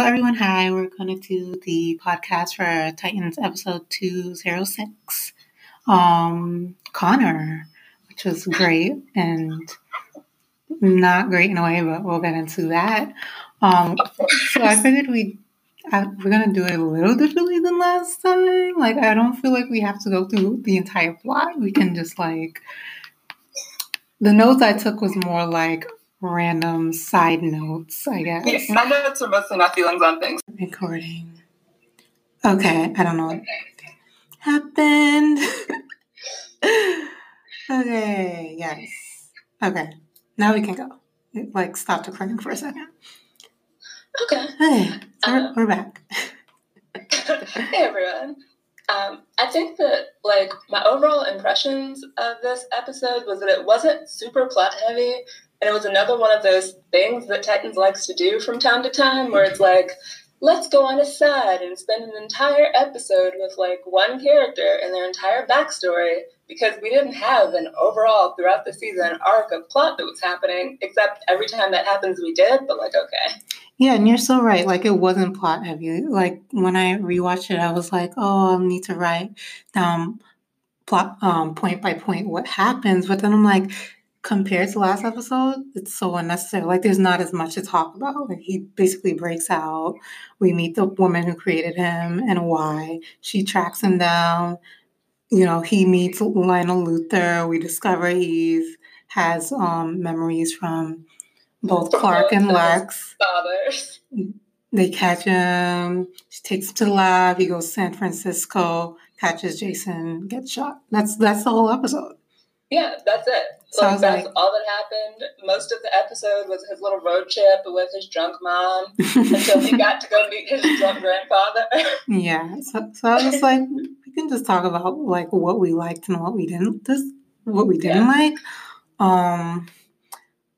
So, everyone, hi. We're going to do the podcast for Titans episode 206. Um, Conner, which was great and not great in a way, but we'll get into that. Um, so, I figured we I, we're gonna do it a little differently than last time. Like, I don't feel like we have to go through the entire plot. We can just like the notes I took was more like random side notes, I guess. Yeah, my notes are mostly my feelings on things. Recording. Okay, I don't know what happened. okay, yes. Okay, now we can go. It, Like, stop recording for a second. Okay. Okay, so we're, Um, we're back. hey everyone. Um, I think that like my overall impressions of this episode was that it wasn't super plot heavy, and it was another one of those things that Titans likes to do from time to time, where it's like, let's go on a side and spend an entire episode with like one character and their entire backstory, because we didn't have an overall throughout the season arc of plot that was happening, except every time that happens we did. But like, okay. Yeah, and you're so right. Like it wasn't plot heavy. Like when I rewatched it, I was like, oh, I need to write down plot um point by point what happens. But then I'm like, compared to last episode, it's so unnecessary. Like there's not as much to talk about. Like he basically breaks out. We meet the woman who created him and why. She tracks him down. You know, he meets Lionel Luthor. We discover he's has um memories from both Clark and Lex Fathers. they catch him. She takes him to the lab. He goes to San Francisco, catches Jason, gets shot. That's that's the whole episode. Yeah, that's it. So Like, that's like- all that happened. Most of the episode was his little road trip with his drunk mom until he got to go meet his drunk grandfather. yeah. So, so I was like, we can just talk about like what we liked and what we didn't. Just what we didn't like. Um.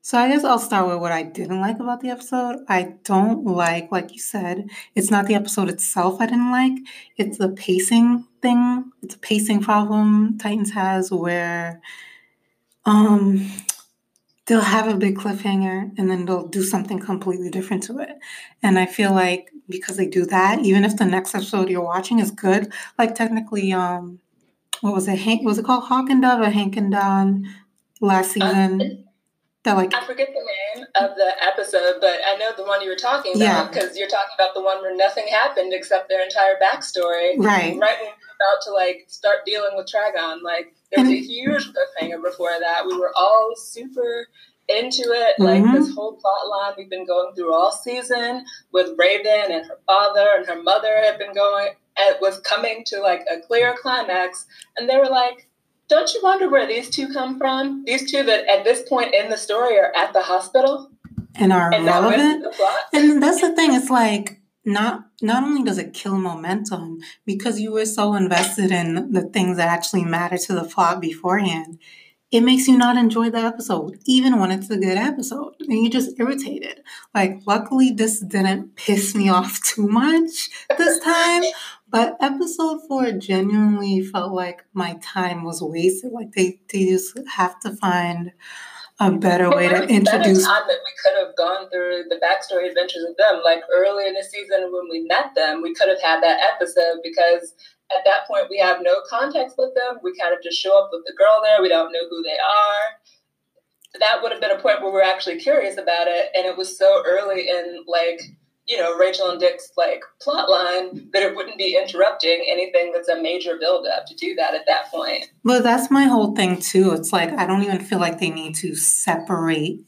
So I guess I'll start with what I didn't like about the episode. I don't like, like you said, it's not the episode itself I didn't like. It's the pacing thing. It's a pacing problem Titans has where um they'll have a big cliffhanger and then they'll do something completely different to it. And I feel like because they do that, even if the next episode you're watching is good, like technically um what was it? Hank was it called Hawk and Dove or Hank and Dawn last season? That like I forget the name of the episode, but I know the one you were talking about because you're talking about the one where nothing happened except their entire backstory. right. Right when were about to like start dealing with Trigon, like there was a huge cliffhanger before that. We were all super into it. Like Mhm. this whole plot line we've been going through all season with Raven and her father and her mother had been going. It was coming to like a clear climax, and they were like. Don't you wonder where these two come from? These two that at this point in the story are at the hospital And are and relevant. And that's the thing. It's like not not only does it kill momentum because you were so invested in the things that actually matter to the plot beforehand, it makes you not enjoy the episode, even when it's a good episode, and you're just irritated. Like, luckily, this didn't piss me off too much this time. But episode four genuinely felt like my time was wasted. Like they, they just have to find a better way to introduce time that we could have gone through the backstory adventures of them. Like early in the season when we met them, we could have had that episode because at that point we have no context with them. We kind of just show up with the girl there. We don't know who they are. That would have been a point where we're actually curious about it, and it was so early in like you know Rachel and Dick's like plot line that it wouldn't be interrupting anything that's a major build up to do that at that point. Well, that's my whole thing too. It's like I don't even feel like they need to separate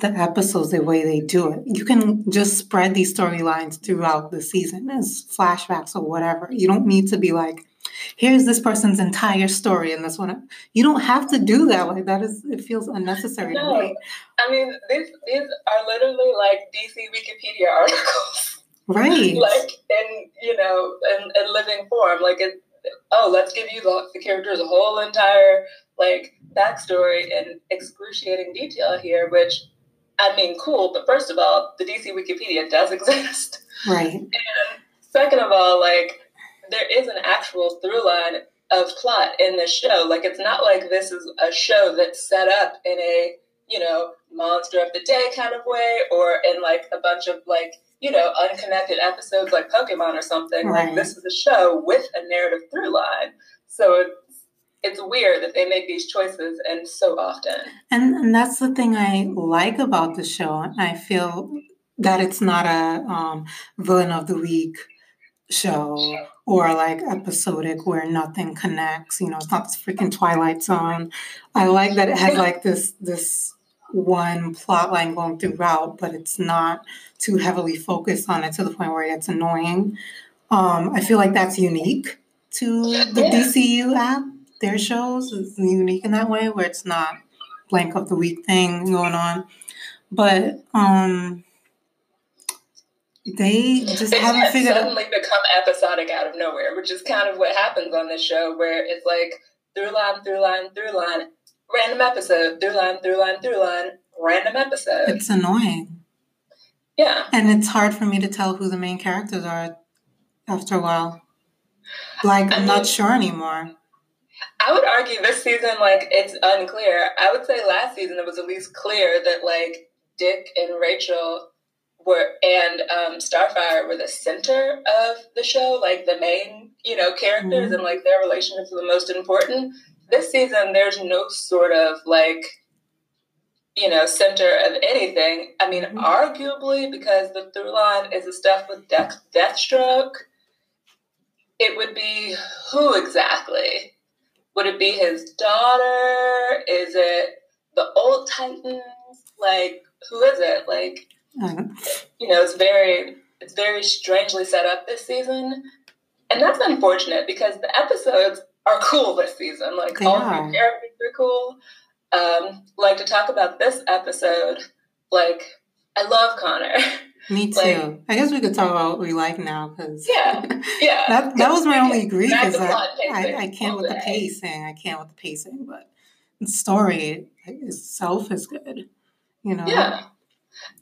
the episodes the way they do it. You can just spread these storylines throughout the season as flashbacks or whatever. You don't need to be like, here's this person's entire story and this one. You don't have to do that. Like that is it feels unnecessary to No. me. I mean, these these are literally like DC Wikipedia articles. Right. like in you know in, in living form like it oh let's give you the, the character's a whole entire like backstory in excruciating detail here which i mean cool but first of all the dc wikipedia does exist right. and second of all like there is an actual through line of plot in this show like it's not like this is a show that's set up in a you know, monster of the day kind of way, or in like a bunch of like, you know, unconnected episodes like Pokemon or something. Right. Like this is a show with a narrative through line. So it's it's weird that they make these choices and so often. And, and that's the thing I like about the show. I feel that it's not a um, villain of the week show or like episodic where nothing connects. You know, it's not this freaking Twilight Zone. I like that it has like this this one plot line going throughout, but it's not too heavily focused on it to the point where it's annoying. Um, I feel like that's unique to the Yeah. DCU app. Their shows is unique in that way where it's not blank of the week thing going on. But um they just It haven't figured out suddenly become episodic out of nowhere, which is kind of what happens on this show, where it's like through line, through line, through line, random episode, through line, through line, through line, random episode. it's annoying. yeah. And it's hard for me to tell who the main characters are after a while. Like I I'm not sure anymore. I would argue this season, like, it's unclear. I would say last season it was at least clear that, like, Dick and Rachel were, and um, Starfire were the center of the show, like, the main, you know, characters, Mhm. and, like, their relationships are the most important. This season, there's no sort of, like, you know, center of anything. I mean, Mhm. arguably, because the through line is the stuff with Death, Deathstroke, it would be who exactly? Would it be his daughter? Is it the old Titans? Like, who is it? Like, Um, you know, it's very it's very strangely set up this season. And that's unfortunate because the episodes are cool this season. Like They all are. three characters are cool. Um, like to talk about this episode, like I love Conner. me too. like- I guess we could talk about what we like now because Yeah, yeah. that that was my only grief is that I, I can't with the pacing. I can't with the pacing, but the story itself is good. You know. Yeah.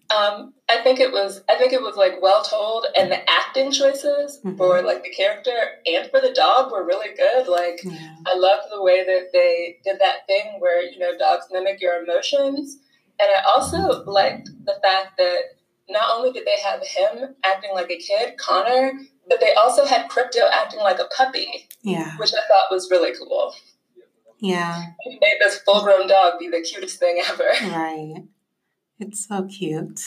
Um, I think it was I think it was like well told and the acting choices Mhm. for like the character and for the dog were really good. Like Yeah. I loved the way that they did that thing where, you know, dogs mimic your emotions. And I also liked the fact that not only did they have him acting like a kid, Conner, but they also had Krypto acting like a puppy, Yeah. which I thought was really cool. Yeah. He made this full grown dog be the cutest thing ever. Right. It's so cute.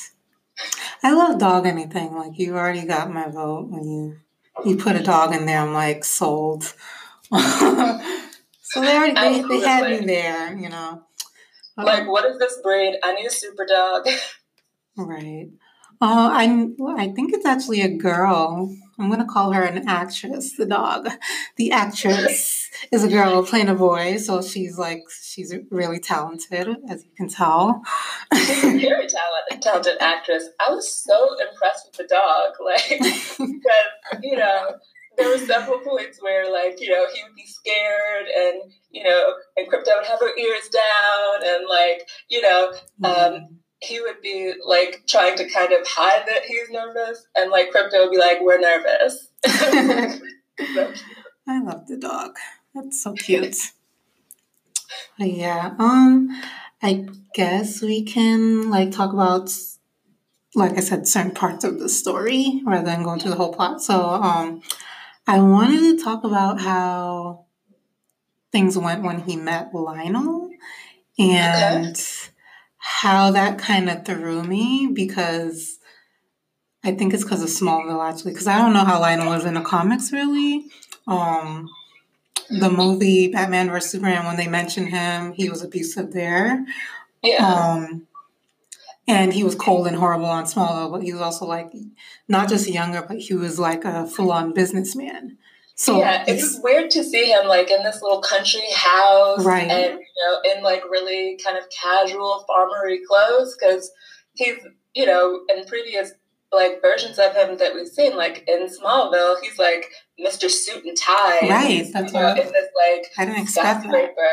I love dog anything. Like you already got my vote when you you put a dog in there. I'm like sold. so they already they, they had me there. You know. Um, Like, what is this breed? I need a super dog. Right. Uh, I I think it's actually a girl. I'm gonna call her an actress. The dog, the actress is a girl playing a boy, so she's like she's really talented, as you can tell. She's a Very talented, talented actress. I was so impressed with the dog. Like, because, you know, there were several points where, like, you know, he would be scared and, you know, and Krypto would have her ears down and, like, you know, Um, he would be like trying to kind of hide that he's nervous, and like Krypto would be like, "We're nervous." So, I love the dog. That's so cute. Yeah, um, I guess we can like talk about, like I said, certain parts of the story rather than going through the whole plot. So, um, I wanted to talk about how things went when he met Lionel and how that kind of threw me because I think it's because of Smallville actually because I don't know how Lionel is in the comics really. Um, the movie Batman vs Superman when they mentioned him, he was abusive there. yeah, Um, and he was cold and horrible on Smallville, but he was also like not just younger, but he was like a full on businessman. So yeah. It it's- was weird to see him like in this little country house, Right. And you know, in like really kind of casual farmery clothes because he's you know in previous like versions of him that we've seen, like in Smallville, he's like Mr. Suit and Tie, Right, that's you know, what- in this like I didn't expect that. skyscraper.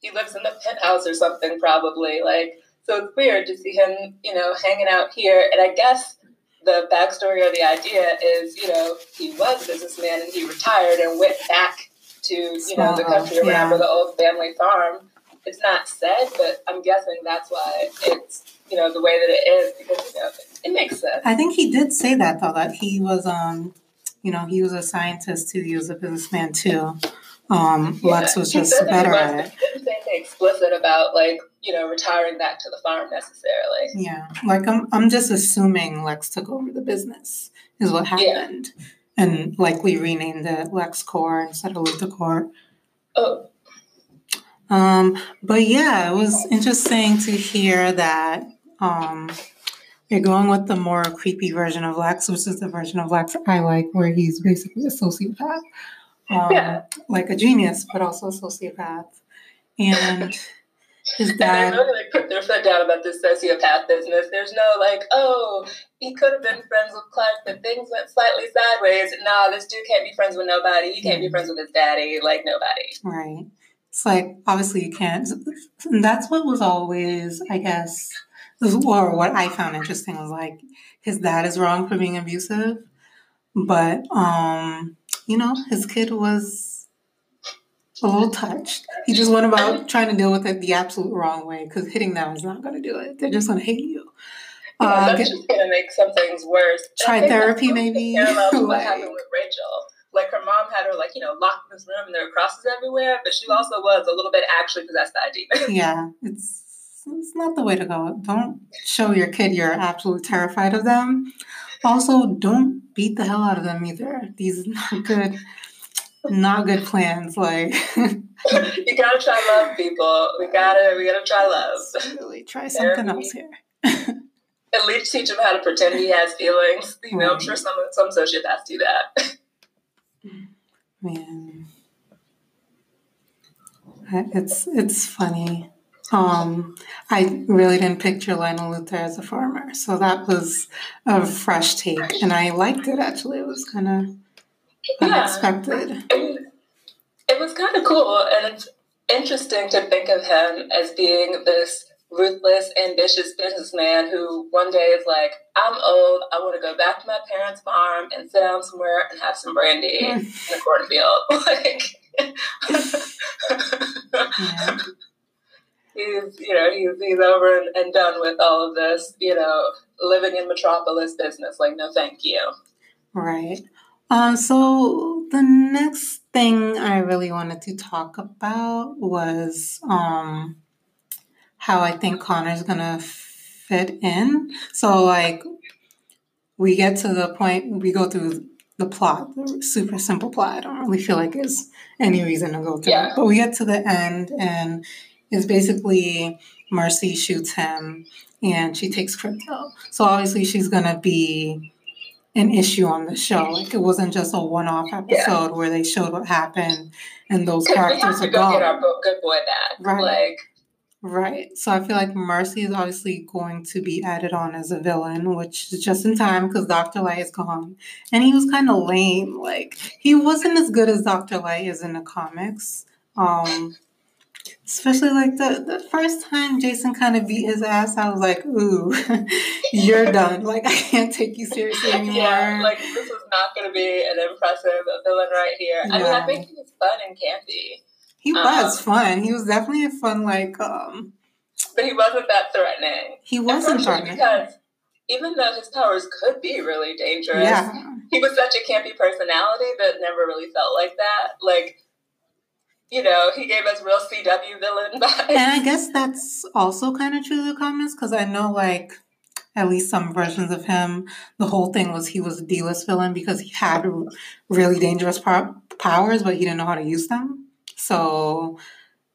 He lives in the penthouse or something, probably. Like, so it's weird to see him, you know, hanging out here. And I guess the backstory or the idea is, you know, he was a businessman and he retired and went back to, you know, the country or whatever, yeah. the old family farm. It's not said, but I'm guessing that's why it's you know the way that it is because you know it makes sense. I think he did say that though that he was um you know he was a scientist too, he was a businessman too. Um, yeah, Lex was just better at it. Didn't say anything explicit about like you know retiring back to the farm necessarily. Yeah, like I'm I'm just assuming Lex took over the business is what happened, yeah. and likely renamed it LexCorp instead of LuthorCorp. Oh, um, but yeah, it was interesting to hear that um, you're going with the more creepy version of Lex, which is the version of Lex I like, where he's basically a sociopath, um, yeah. like a genius, but also a sociopath. And his dad. And they're really put their foot down about this sociopath business. There's no like, oh, he could have been friends with Clark, but things went slightly sideways. Nah, this dude can't be friends with nobody. He can't be friends with his daddy, like nobody. Right. It's like obviously you can't. And that's what was always, I guess, or what I found interesting was like his dad is wrong for being abusive, but um, you know, his kid was a little touched. He just went about trying to deal with it the absolute wrong way because hitting them is not going to do it. They're just going to hate you. Yeah, uh, that's get, just going to make some things worse. Try therapy, maybe. like, what happened with Rachel like her mom had her like you know locked in this room and there were crosses everywhere, but she also was a little bit actually possessed by a demon. yeah, it's it's not the way to go. Don't show your kid you're absolutely terrified of them. Also, don't beat the hell out of them either. These not good, not good plans. Like you gotta try love, people. We gotta we gotta try love. Really try something Therapy. else here. At least teach him how to pretend he has feelings. You know, I'm sure some some sociopaths do that. Man, it's it's funny. Um, I really didn't picture Lionel Luthor as a farmer, so that was a fresh take, and I liked it. Actually, it was kind of unexpected. Yeah, it, it was kind of cool, and it's interesting to think of him as being this ruthless, ambitious businessman who one day is like, I'm old, I want to go back to my parents' farm and sit down somewhere and have some brandy in a cornfield. like, yeah. he's, you know, he's, he's over and, and done with all of this, you know, living in metropolis business. Like, no, thank you. Right. Um, so the next thing I really wanted to talk about was um, how I think Conner's gonna fit in. So like we get to the point we go through the plot, the super simple plot. I don't really feel like there's any reason to go through yeah. it. But we get to the end and it's basically Mercy shoots him and she takes Krypto. So obviously she's gonna be an issue on the show. Like it wasn't just a one-off episode yeah. where they showed what happened and those characters are gone. Get our good boy back. Right. Like Right. So I feel like Mercy is obviously going to be added on as a villain, which is just in time because Dr. Light is gone. And he was kind of lame. Like, he wasn't as good as Dr. Light is in the comics. Um, especially like the, the first time Jason kind of beat his ass, I was like, ooh, you're done. Like, I can't take you seriously anymore. Yeah, like, this is not going to be an impressive villain right here. I mean, I think he's fun and campy. He was um, fun. He was definitely a fun, like. um But he wasn't that threatening. He wasn't threatening because even though his powers could be really dangerous, yeah. he was such a campy personality that never really felt like that. Like, you know, he gave us real CW villain vibes. And I guess that's also kind of true to the comments because I know, like, at least some versions of him, the whole thing was he was a D-list villain because he had really dangerous powers, but he didn't know how to use them. So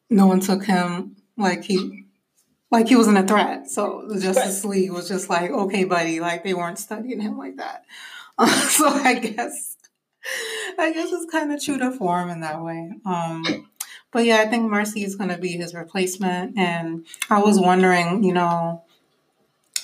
no one took him like he like he wasn't a threat. So the Justice League was just like, okay, buddy, like they weren't studying him like that. Uh, so I guess I guess it's kind of true to form in that way. Um, but yeah, I think Mercy is going to be his replacement. And I was wondering, you know,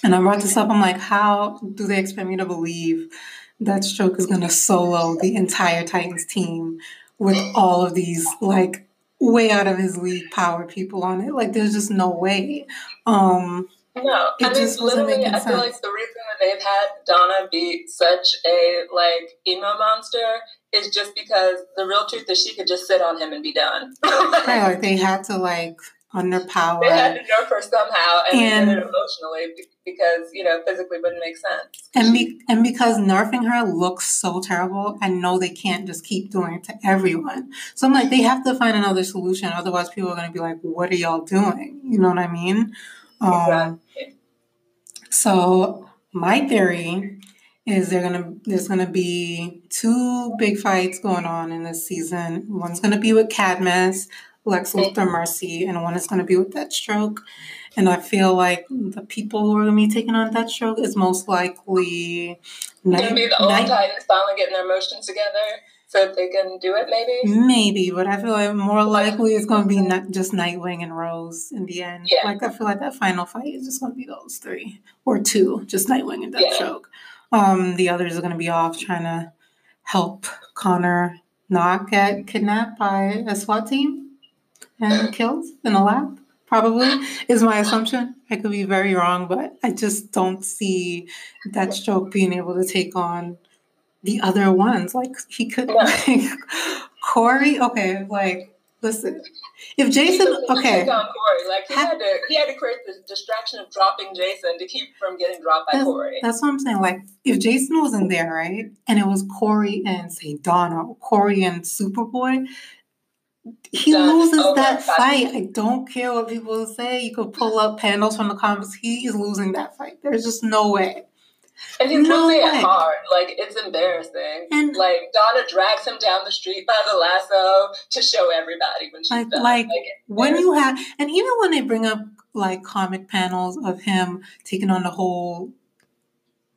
and I brought this up. I'm like, how do they expect me to believe that Stroke is going to solo the entire Titans team with all of these like way out of his league power people on it. Like there's just no way. Um no, it I mean, just making I feel like the reason that they've had Donna be such a like emo monster is just because the real truth is she could just sit on him and be done. right, like they had to like underpower. They had to nerf her somehow, and, and emotionally because you know physically wouldn't make sense. And be, and because nerfing her looks so terrible, I know they can't just keep doing it to everyone. So I'm like, they have to find another solution. Otherwise, people are going to be like, "What are y'all doing?" You know what I mean? Um, exactly. So my theory is they're gonna there's gonna be two big fights going on in this season. One's gonna be with Cadmus. Lex Luthor Mercy, and one is going to be with Deathstroke. And I feel like the people who are going to be taking on Deathstroke is most likely. Night, going to be the old Night- Titans finally getting their emotions together so that they can do it, maybe? Maybe, but I feel like more likely it's going to be not just Nightwing and Rose in the end. Yeah. Like, I feel like that final fight is just going to be those three or two, just Nightwing and Deathstroke. Yeah. Um, the others are going to be off trying to help Conner not get kidnapped by a SWAT team and killed in a lab, probably, is my assumption. I could be very wrong, but I just don't see Deathstroke being able to take on the other ones. Like, he could, like, Kory, okay, like, listen, if Jason, okay, on Kory, like he had to, he had to create the distraction of dropping Jason to keep from getting dropped by that's, Kory. That's what I'm saying. Like, if Jason wasn't there, right, and it was Kory and say Donna, Kory and Superboy, he loses that fight. I don't care what people say. You could pull up panels from the comics. He is losing that fight. There's just no way. And he's no losing it hard. Like it's embarrassing. And like Donna drags him down the street by the lasso to show everybody when she's like, done. Like, like when you have, and even when they bring up like comic panels of him taking on the whole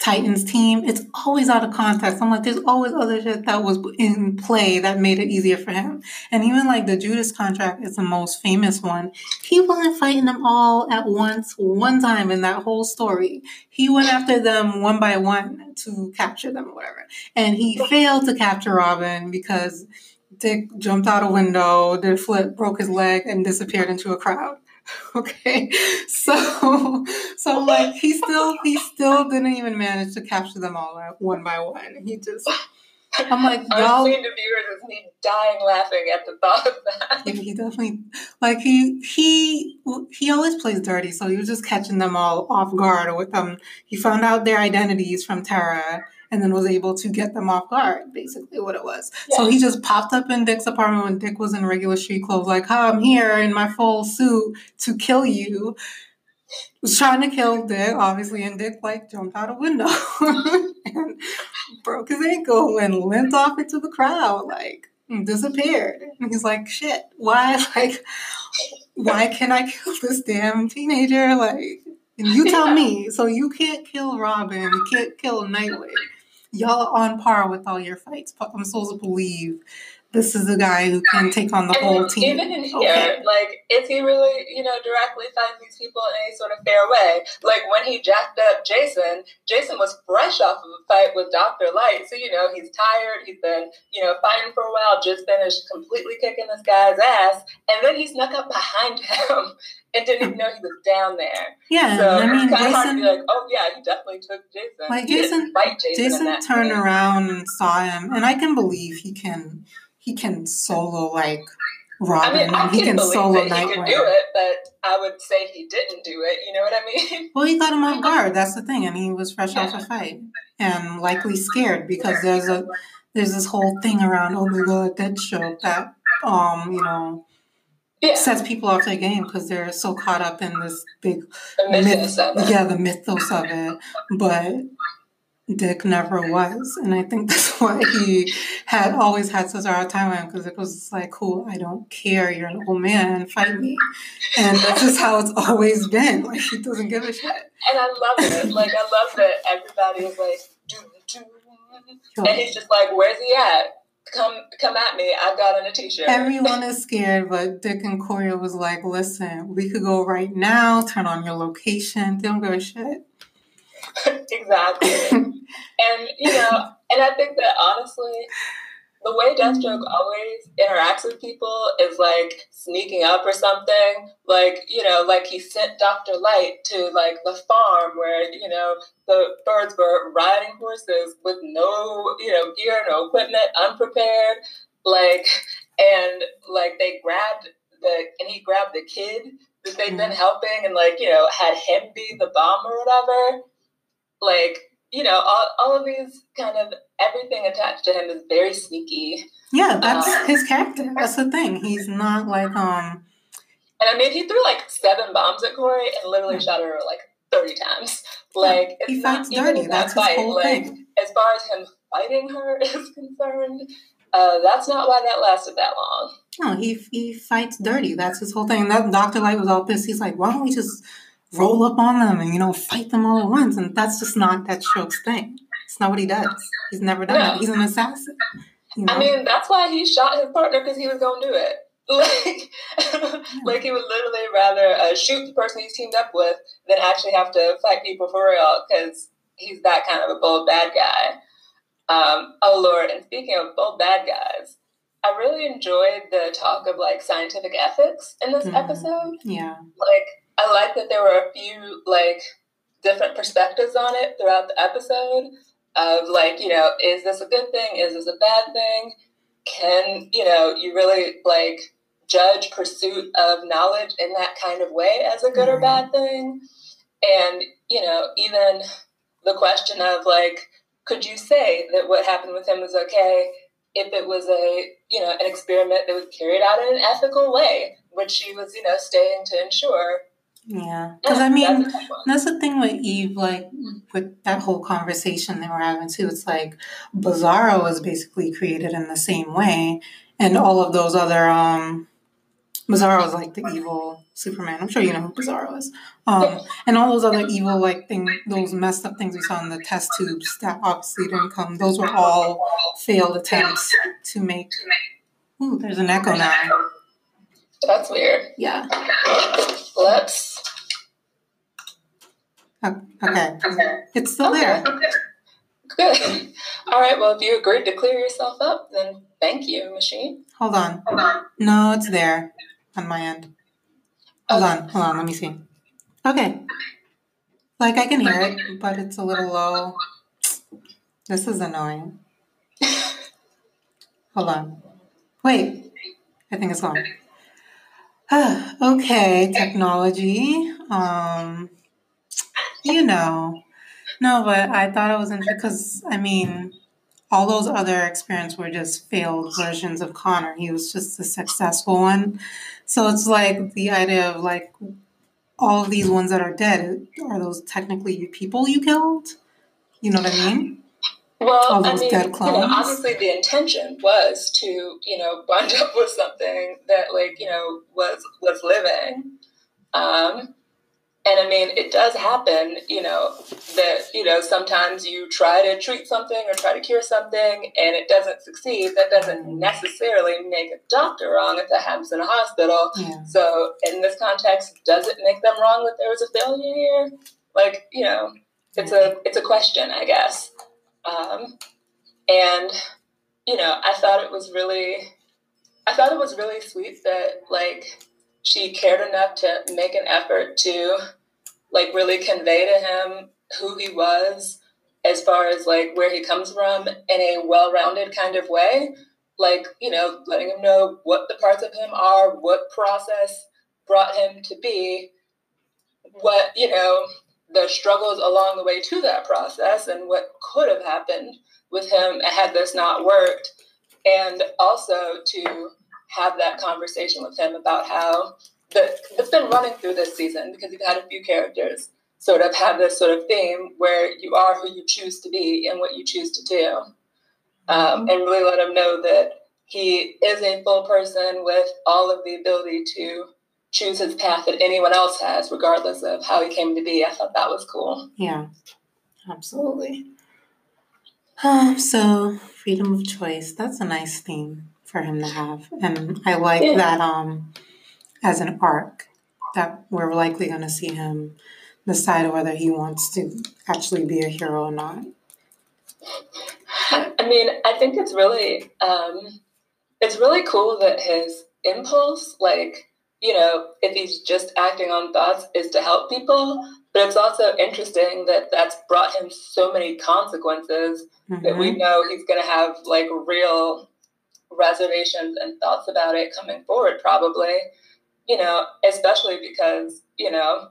Titans team, it's always out of context. I'm like, there's always other shit that was in play that made it easier for him. And even like the Judas contract is the most famous one. He wasn't fighting them all at once, one time in that whole story. He went after them one by one to capture them or whatever. And he failed to capture Robin because Dick jumped out a window, did a flip, broke his leg, and disappeared into a crowd. Okay, so so like he still he still didn't even manage to capture them all uh, one by one. He just I'm like y'all. To viewers is me dying laughing at the thought of that. Yeah, he definitely like he he he always plays dirty, so he was just catching them all off guard with them. He found out their identities from Tara and then was able to get them off guard, basically what it was. Yeah. So he just popped up in Dick's apartment when Dick was in regular street clothes, like, oh, I'm here in my full suit to kill you. Was trying to kill Dick, obviously, and Dick like jumped out a window and broke his ankle and limped off into the crowd, like disappeared. And he's like, shit, why like why can't I kill this damn teenager? Like and you tell me, so you can't kill Robin, you can't kill Nightwing y'all are on par with all your fights. I'm supposed to believe this is a guy who can take on the and whole team. Even in here, okay. like, is he really, you know, directly fighting these people in any sort of fair way? Like, when he jacked up Jason, Jason was fresh off of a fight with Dr. Light. So, you know, he's tired. He's been, you know, fighting for a while, just finished completely kicking this guy's ass. And then he snuck up behind him and didn't even know he was down there. Yeah, so I mean, Jason, hard to be like, oh yeah, he definitely took Jason. Like Jason, Jason, Jason turned around and saw him, and I can believe he can he can solo like Robin. I mean, I he can, can solo that He can do it, but I would say he didn't do it. You know what I mean? Well, he got him off guard. That's the thing, and he was fresh yeah. off a fight and likely scared because there's a there's this whole thing around oh my god that show that um you know yeah. sets people off their game because they're so caught up in this big myth, yeah the mythos of it but Dick never was. And I think that's why he had always had such a hard time because it was like, cool, I don't care. You're an old man, fight me. And that's just how it's always been. Like, he doesn't give a shit. And I love it. Like, I love that everybody is like, doo, doo. and he's just like, where's he at? Come, come at me! I've got on a t-shirt. Everyone is scared, but Dick and Kory was like, "Listen, we could go right now. Turn on your location. They don't give a shit." exactly. and you know, and I think that honestly, the way Deathstroke always interacts with people is like sneaking up or something. Like, you know, like he sent Dr. Light to like the farm where, you know, the birds were riding horses with no, you know, gear, no equipment, unprepared. Like, and like they grabbed the and he grabbed the kid that they'd been mm-hmm. helping and like you know had him be the bomb or whatever. Like you know all, all of these kind of everything attached to him is very sneaky. Yeah, that's Um, his character. That's the thing. He's not like um. And I mean, he threw like seven bombs at Kory and literally shot her like thirty times. Like he it's not fights dirty. that That's his whole like, thing. as far as him fighting her is concerned, uh, that's not why that lasted that long. No, he he fights dirty. That's his whole thing. And that Doctor Light was all pissed. He's like, why don't we just roll up on them and you know fight them all at once? And that's just not Deathstroke's thing. It's not what he does. He's never done No. that. He's an assassin. You know? I mean, that's why he shot his partner because he was going to do it. Like, like he would literally rather uh, shoot the person he's teamed up with than actually have to fight people for real because he's that kind of a bold bad guy. Um, oh Lord! And speaking of bold bad guys, I really enjoyed the talk of like scientific ethics in this Mhm. episode. yeah, Like, I like that there were a few like different perspectives on it throughout the episode. Of like, you know, is this a good thing? Is this a bad thing? Can you know you really like judge pursuit of knowledge in that kind of way as a good or Mhm. bad thing? And you know, even the question of like, could you say that what happened with him was okay if it was a you know an experiment that was carried out in an ethical way, which she was you know staying to ensure? Yeah. Because I mean, that's a tough one. That's the thing with Eve, like with that whole conversation they were having too. It's like Bizarro was basically created in the same way, and all of those other um, Bizarro is like the evil Superman. I'm sure you know who Bizarro is. Um, and all those other evil like thing, those messed up things we saw in the test tubes that obviously didn't come. Those were all failed attempts to make. Ooh, there's an echo now. That's weird. Yeah. Let's. O- Okay. It's still there. Good. All right. Well, if you agreed to clear yourself up, then thank you, machine. Hold on. Hold on. No, it's there on my end. Hold Okay. on, hold on, let me see. Okay. Like I can hear it, but it's a little low. This is annoying. Hold on. Wait. I think it's gone. okay, technology. Um you know. No, but I thought it was interesting because I mean all those other experiments were just failed versions of Conner. He was just a successful one. So it's like the idea of like all of these ones that are dead are those technically people you killed? You know what I mean? Well, I mean, you know, obviously the intention was to, you know, wind up with something that, like, you know, was was living. Um, and I mean, it does happen, you know, that you know sometimes you try to treat something or try to cure something and it doesn't succeed. That doesn't necessarily make a doctor wrong if that happens in a hospital. Yeah. So in this context, does it make them wrong that there was a failure here? Like, you know, it's a it's a question, I guess. Um, and you know, I thought it was really, I thought it was really sweet that like she cared enough to make an effort to like really convey to him who he was as far as like where he comes from in a well-rounded kind of way. Like you know letting him know what the parts of him are what process brought him to be what you know the struggles along the way to that process and what could have happened with him had this not worked. And also to have that conversation with him about how the, it's been running through this season because you've had a few characters sort of have this sort of theme where you are who you choose to be and what you choose to do. Um, and really let him know that he is a full person with all of the ability to choose his path that anyone else has regardless of how he came to be i thought that was cool Yeah. Absolutely. Um, so freedom of choice, that's a nice theme for him to have. And I like Yeah. that um as an arc that we're likely gonna see him decide whether he wants to actually be a hero or not. I mean, I think it's really, um, it's really cool that his impulse, like, you know, if he's just acting on thoughts, is to help people. But it's also interesting that that's brought him so many consequences that we Mhm. know he's going to have like real reservations and thoughts about it coming forward, probably. you know, especially because, you know,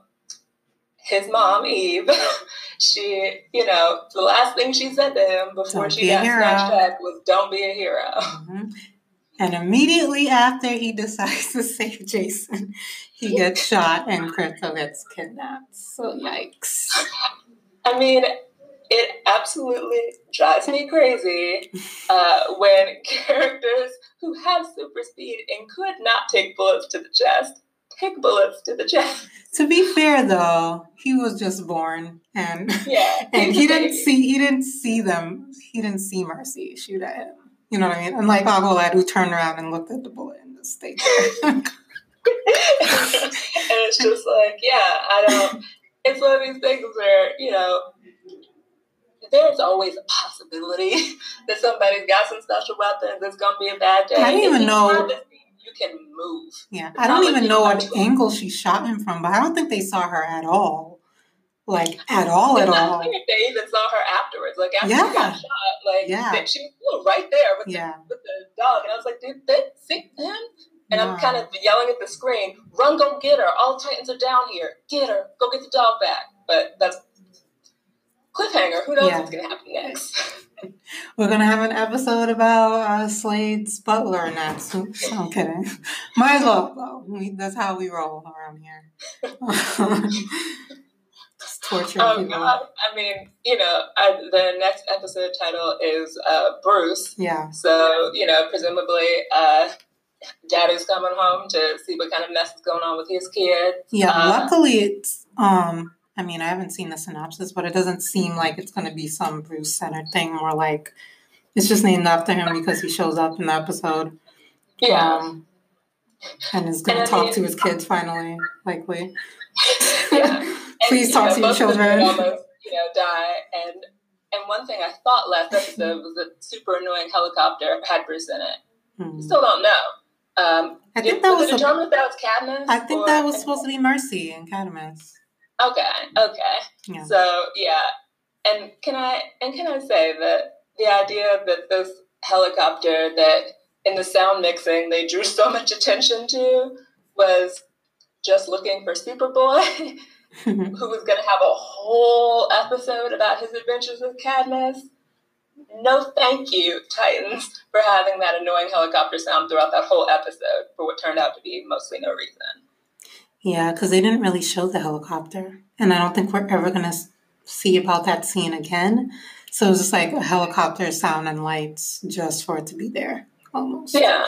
his mom, Eve, she, you know, the last thing she said to him before Don't she be got snatched back was, don't be a hero. Mhm. And immediately after he decides to save Jason, he gets shot and Krypto gets kidnapped. So yikes. I mean, it absolutely drives me crazy uh, when characters who have super speed and could not take bullets to the chest take bullets to the chest. To be fair though, he was just born and Yeah, and he didn't see he didn't see them he didn't see Mercy shoot at him. You know what I mean? Unlike Agolad who turned around and looked at the bullet and just stayed there. and it's just like, yeah, I don't. It's one of these things where you know, there's always a possibility that somebody's got some special weapons. It's gonna be a bad day. I didn't even you know- have this thing, You can move. yeah. I don't even know what angle she shot him from, but I don't think they saw her at all. Like at all at It's all. they even saw her afterwards. Like after Yeah. she got shot, like Yeah. she was right there with Yeah. the with the dog, and I was like, did they see him? And I'm kind of yelling at the screen, run, go get her. All Titans are down here. Get her. Go get the dog back. But that's cliffhanger. Who knows Yeah. what's going to happen next? We're gonna have an episode about uh, Slade's butler next. Oops, I'm kidding. Might as well though. That's how we roll around here. Just torture Oh, people. God. I mean, you know, I, the next episode title is uh, Bruce. Yeah. So, you know, presumably uh, daddy's coming home to see what kind of mess is going on with his kid. Yeah. Uh, luckily, it's. Um. I mean, I haven't seen the synopsis, but it doesn't seem like it's gonna be some Bruce centered thing. More like it's just named after him because he shows up in the episode. Yeah. Um, and is And I talk mean- to his kids finally, likely. yeah. Please And, talk you to know, your of them children. Almost, you know, die. And and one thing I thought last episode was that super annoying helicopter had Bruce in it. Hmm. Still don't know. Um, I did, think that was was a- that was Cadmus? I think or- that was supposed to be Mercy and Cadmus. Okay, okay. Yeah. So yeah, and can I and can I say that the idea that this helicopter that in the sound mixing they drew so much attention to was just looking for Superboy, Mm-hmm. who was going to have a whole episode about his adventures with Cadmus. No, thank you, Titans, for having that annoying helicopter sound throughout that whole episode for what turned out to be mostly no reason. yeah, because they didn't really show the helicopter. And I don't think we're ever going to see about that scene again. So it was just like a helicopter sound and lights just for it to be there, almost. Yeah.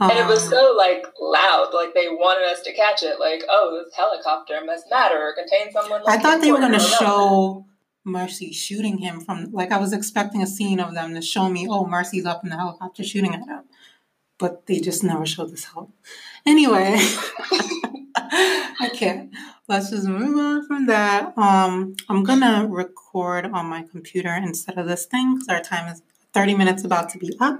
And it was Um, so like loud, like they wanted us to catch it. Like, oh, this helicopter must matter or contain someone. Like I thought they were going to important or relevant. show Mercy shooting him from, like, I was expecting a scene of them to show me, oh, Mercy's up in the helicopter shooting at him. But they just never showed this help. Anyway, I can't. Let's just move on from that. Um, I'm going to record on my computer instead of this thing because our time is 30 minutes about to be up.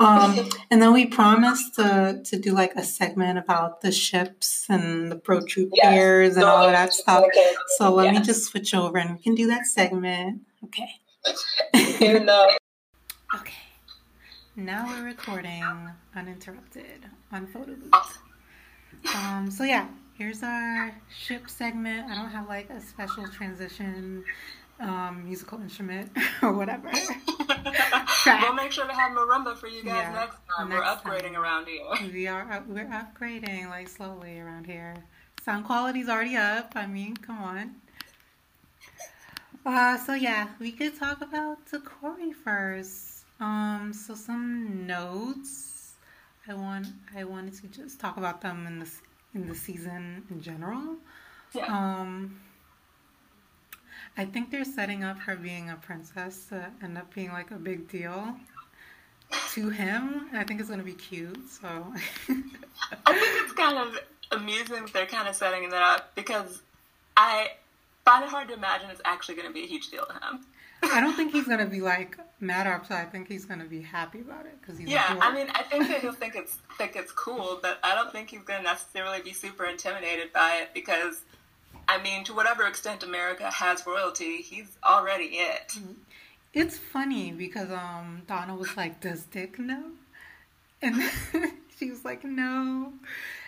Um, and then we promised to, to do like a segment about the ships and the pro troop Yes. pairs and all of that stuff. Okay. So let me just switch over and we can do that segment. Okay. Okay. Now we're recording uninterrupted on photo booth. Um, so yeah, here's our ship segment. I don't have like a special transition um, musical instrument or whatever. we'll make sure to have marimba for you guys Yeah, next time. next We're upgrading time. around here. we are up- we're upgrading like slowly around here. Sound quality's already up. I mean, come on. Uh, so yeah, we could talk about the Kory first. Um, so some notes. I want I wanted to just talk about them in this in the season in general. Yeah. Um, I think they're setting up her being a princess to end up being like a big deal to him. I think it's gonna be cute. So I think it's kind of amusing that they're kind of setting that up because I find it hard to imagine it's actually going to be a huge deal to him. I don't think he's gonna be like mad or upset. I think he's gonna be happy about it because he's Yeah, I mean, I think that he'll think it's think it's cool, but I don't think he's going to necessarily be super intimidated by it because, I mean, to whatever extent America has royalty, he's already it. It's funny because um Donna was like, "Does Dick know?" And she was like, no.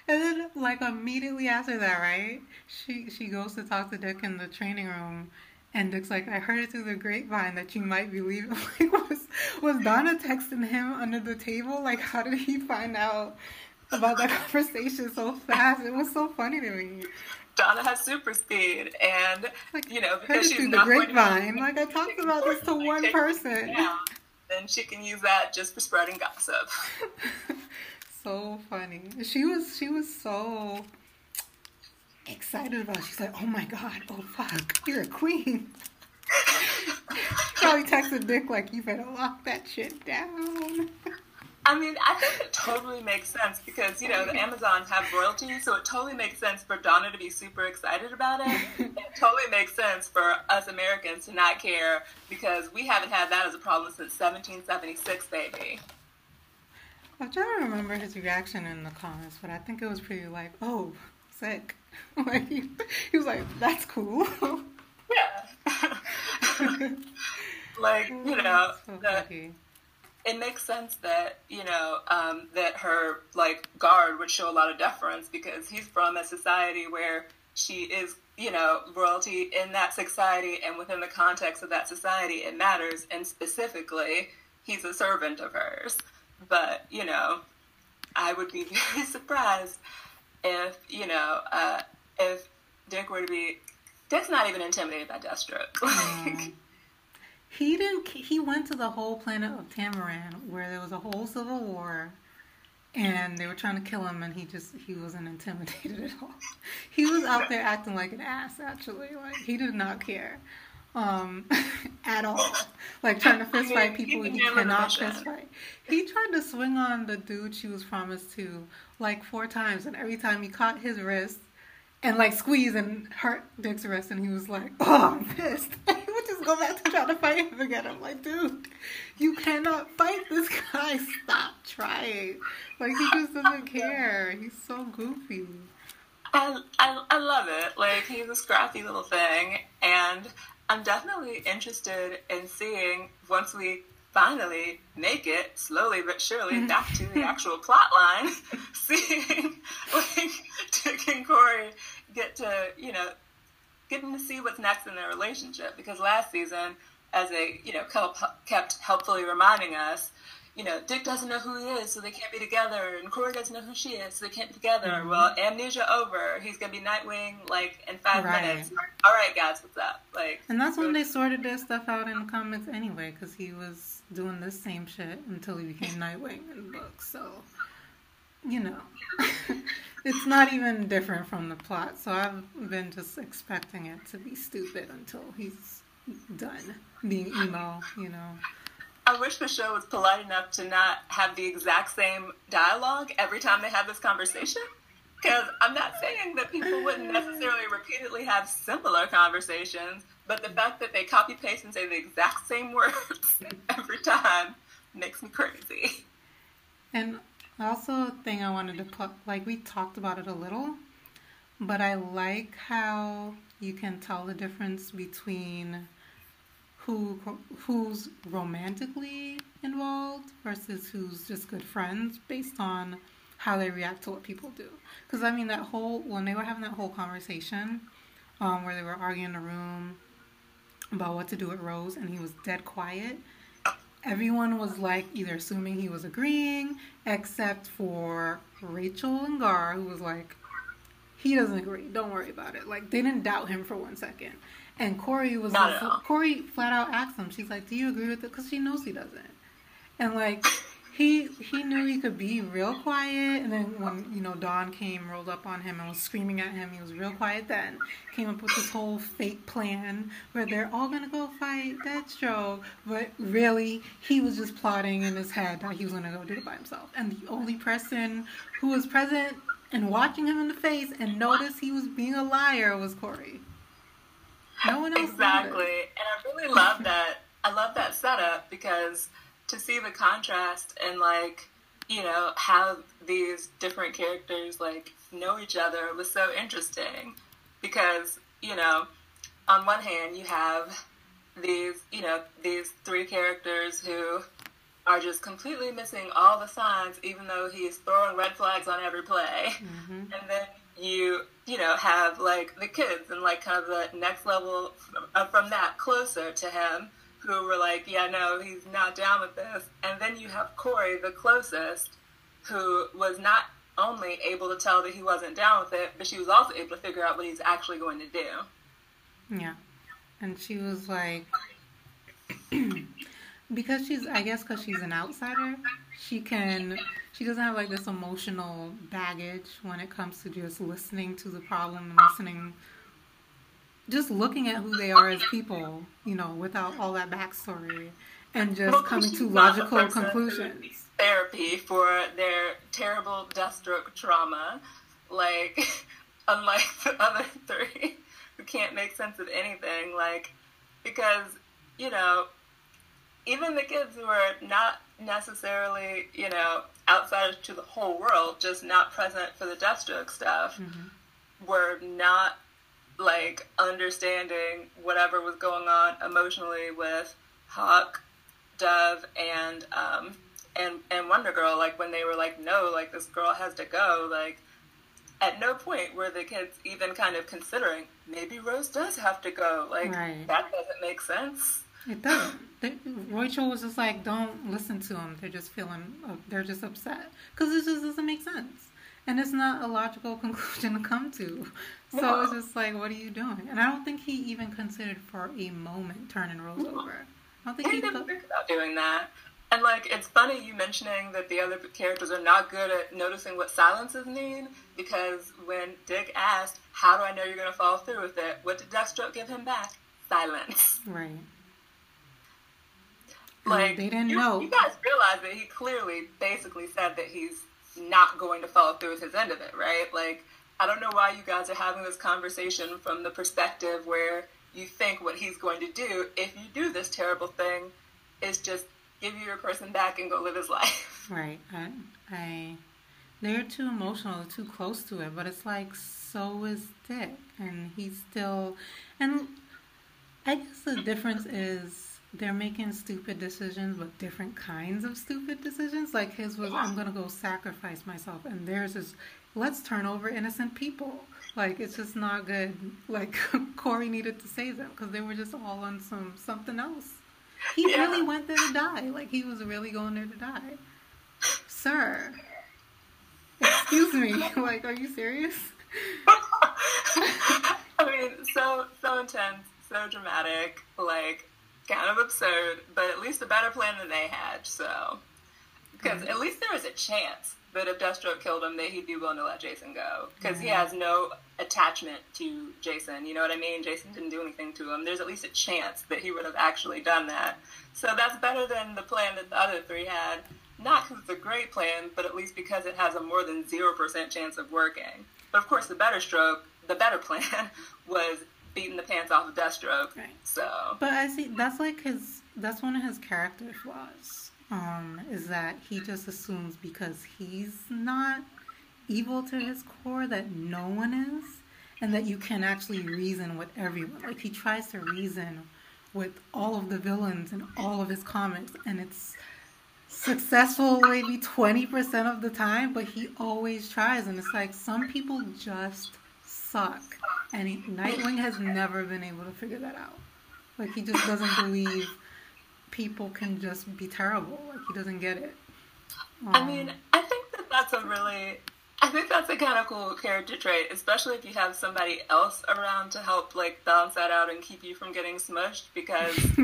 And then, like immediately after that, right? She she goes to talk to Dick in the training room, and Dick's like, I heard it through the grapevine that you might be leaving. Like, was was Donna texting him under the table? Like, how did he find out about that conversation so fast? It was so funny to me. Donna has super speed, and Like, you know because she's through the not going grapevine. Like, I talked about this to one person. Yeah, then she can use that just for spreading gossip. so funny. She was she was so excited about. It. She's like, "Oh my god! Oh fuck! You're a queen." Probably texted Dick like, "You better lock that shit down." I mean, I think it totally makes sense because, you know, the Amazon have royalty, so it totally makes sense for Donna to be super excited about it. it totally makes sense for us Americans to not care because we haven't had that as a problem since 1776, baby. I'm trying to remember his reaction in the comments, but I think it was pretty like, "Oh, sick." like he, he was like, "That's cool." Yeah. like, you oh, know, so the. It makes sense that you know um, that her like guard would show a lot of deference because he's from a society where she is you know royalty in that society and within the context of that society it matters. And specifically he's a servant of hers. But you know i would be very surprised if you know uh, if dick were to be dick's not even intimidated by deathstroke. Like He didn't. He went to the whole planet of Tamaran, where there was a whole civil war, and they were trying to kill him, and he just he wasn't intimidated at all. He was out there acting like an ass. Actually, like he did not care um, at all. Like trying to fist fight people he cannot fist fight. He tried to swing on the dude she was promised to like four times, and every time he caught his wrist and like squeeze and hurt Dick's wrist, and he was like, "Oh, I'm pissed." would just go back to try to fight him again. I'm like, dude, you cannot fight this guy. Stop trying. Like he just doesn't care. He's so goofy. I, I, I love it. Like, he's a scrappy little thing. And I'm definitely interested in seeing, once we finally make it, slowly but surely, mm-hmm. back to the actual plot line, seeing, like, Dick and Kory get to, you know, getting to see what's next in their relationship. Because last season, as they, you know, kept helpfully reminding us, you know, Dick doesn't know who he is, so they can't be together, and Kory doesn't know who she is, so they can't be together. Mhm. Well, amnesia over. He's gonna be Nightwing like in five Right. minutes. All right, guys, what's up? Like, And that's when they sorted their stuff out in the comics anyway, because he was doing this same shit until he became Nightwing in the book. So, you know, it's not even different from the plot. So I've been just expecting it to be stupid until he's done being emo, you know. I wish the show was polite enough to not have the exact same dialogue every time they have this conversation. Because I'm not saying that people wouldn't necessarily repeatedly have similar conversations, but the fact that they copy paste and say the exact same words every time makes me crazy. And also a thing I wanted to put, like we talked about it a little, but I like how you can tell the difference between who who's romantically involved versus who's just good friends based on how they react to what people do. Because I mean that whole when they were having that whole conversation, um, where they were arguing in the room about what to do with Rose, and he was dead quiet everyone was like either assuming he was agreeing, except for Rachel and Gar, who was like, he doesn't agree. Don't worry about it. Like they didn't doubt him for one second. And Kory was Not like. Kory flat out asked him. She's like, "Do you agree with it?" Because she knows he doesn't. And like he he knew he could be real quiet. And then when you know Dawn came, rolled up on him and was screaming at him, he was real quiet. Then came up with this whole fake plan where they're all gonna go fight Deathstroke, but really he was just plotting in his head that he was gonna go do it by himself. And the only person who was present and watching him in the face and noticed he was being a liar was Kory. No one else Exactly. And I really love that. I love that setup because to see the contrast and like, you know, how these different characters like know each other was so interesting because, you know, on one hand you have these, you know, these three characters who are just completely missing all the signs, even though he's throwing red flags on every play. Mm-hmm. And then you, you know, have like the kids and like kind of the next level uh, from that closer to him who were like, yeah, no, he's not down with this. And then you have Kory, the closest, who was not only able to tell that he wasn't down with it, but she was also able to figure out what he's actually going to do. Yeah. And she was like, because she's, I guess, because she's an outsider, she can, she doesn't have like this emotional baggage when it comes to just listening to the problem and listening, just looking at who they are as people, you know, without all that backstory and just well, coming to logical conclusions. Therapy for their terrible Deathstroke trauma, like unlike the other three who can't make sense of anything, like because you know even the kids who are not necessarily you know outsiders to the whole world, just not present for the Deathstroke stuff, mm-hmm. were not like understanding whatever was going on emotionally with Hawk Dove and um, and and Wonder Girl, like when they were like, no, like this girl has to go, like at no point were the kids even kind of considering maybe Rose does have to go. Like right. that doesn't make sense. It doesn't. Rachel was just like, don't listen to them. They're just feeling, uh, they're just upset because it just doesn't make sense, and it's not a logical conclusion to come to. So no. it's just like, what are you doing? And I don't think he even considered for a moment turning Rose no. over. I don't think he didn't think about doing that. And like, it's funny you mentioning that the other characters are not good at noticing what silences mean because when Dick asked, "How do I know you're going to follow through with it?" What did Deathstroke give him back? Silence. Right. Um, like they didn't you, know. You guys realize that he clearly, basically said that he's not going to follow through with his end of it, right? Like, I don't know why you guys are having this conversation from the perspective where you think what he's going to do if you do this terrible thing is just give you your person back and go live his life. Right. I, I they're too emotional, too close to it, but it's like so is Dick, and he's still, and I guess the difference is they're making stupid decisions, but different kinds of stupid decisions. Like his was, I'm gonna go sacrifice myself, and theirs is, let's turn over innocent people. Like it's just not good. Like Kory needed to save them because they were just all on some something else. He yeah. really went there to die. Like he was really going there to die. Sir. Excuse me. like, are you serious? I mean, so so intense, so dramatic, like kind of absurd, but at least a better plan than they had. So, because mm-hmm. at least there was a chance that if Deathstroke killed him, that he'd be willing to let Jason go because mm-hmm. he has no attachment to Jason. You know what I mean? Jason didn't do anything to him. There's at least a chance that he would have actually done that. So that's better than the plan that the other three had. Not because it's a great plan, but at least because it has a more than zero percent chance of working. But of course, the better stroke, the better plan was beating the pants off of Deathstroke. Right. So, but I see that's like his. That's one of his character flaws um, is that he just assumes because he's not evil to his core that no one is, and that you can actually reason with everyone. Like he tries to reason with all of the villains in all of his comics, and it's successful maybe 20% of the time, but he always tries. And it's like some people just suck. And he, Nightwing has never been able to figure that out. Like he just doesn't believe people can just be terrible. Like he doesn't get it. Um, I mean, I think that that's a really, I think that's a kind of cool character trait, especially if you have somebody else around to help like balance that out and keep you from getting smushed. Because it's a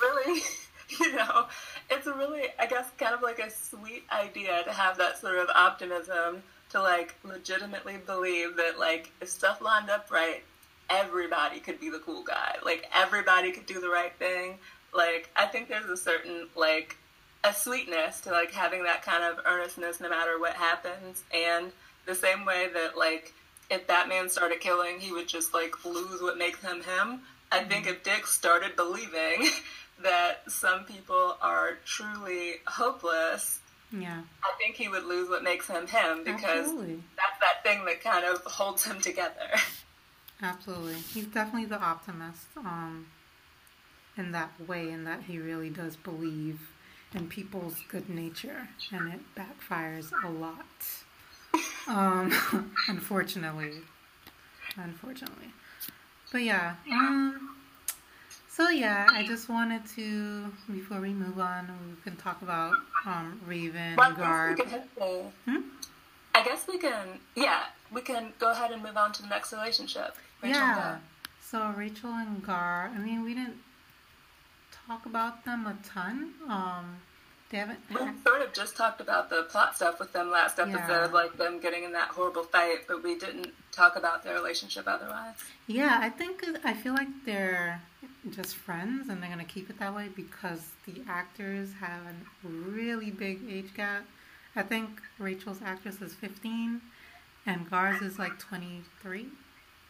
really, you know, it's a really, I guess, kind of like a sweet idea to have that sort of optimism to like legitimately believe that like if stuff lined up right, everybody could be the cool guy. Like everybody could do the right thing like I think there's a certain like a sweetness to like having that kind of earnestness no matter what happens and the same way that like if Batman started killing he would just like lose what makes him him. I mm-hmm. think if Dick started believing that some people are truly hopeless, yeah. I think he would lose what makes him him because Absolutely. that's that thing that kind of holds him together. Absolutely. He's definitely the optimist. Um in that way in that he really does believe in people's good nature, and it backfires a lot. Um, unfortunately, unfortunately. But yeah, um, so yeah, I just wanted to before we move on, we can talk about um, Raven Well, and I Gar. guess we can hit Hmm? I guess we can, yeah, we can go ahead and move on to the next relationship. Rachel Yeah. So Rachel and Gar. I mean, we didn't talk about them a ton. Um, they haven't. We sort of just talked about the plot stuff with them last episode, Yeah. like them getting in that horrible fight, but we didn't talk about their relationship otherwise. Yeah, I think I feel like they're just friends, and they're gonna keep it that way because the actors have a really big age gap. I think Rachel's actress is 15, and Gar's is like 23.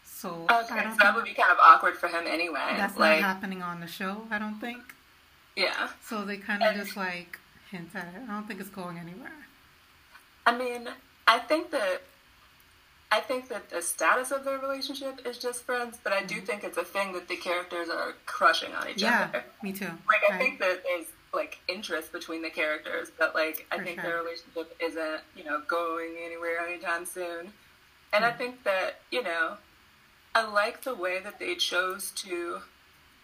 So Okay, so that would be kind of awkward for him anyway. that's like, not happening on the show. I don't think. yeah. So they kind of just like hint at it. I don't think it's going anywhere. I mean, I think that I think that the status of their relationship is just friends, but I do think it's a thing that the characters are crushing on each Mm-hmm. Yeah, other. me too. Like I Right. think that there's like interest between the characters, but like I For think sure. their relationship isn't, you know, going anywhere anytime soon. And I Hmm. think that, you know, I like the way that they chose to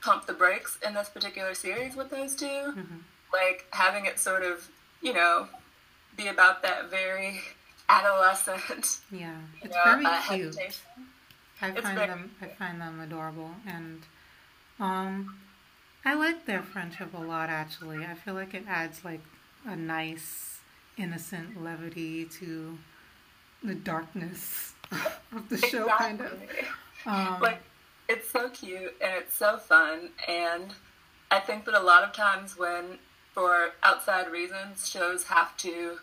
pump the brakes in this particular series with those 2 Mhm. Like having it sort of, you know, be about that very adolescent, Yeah, it's know, very uh, cute. hesitation. I It's find them I find them adorable and um I like their friendship a lot actually. I feel like it adds like a nice innocent levity to the darkness of the show kind of. Um like it's so cute and it's so fun and i think that a lot of times when for outside reasons shows have to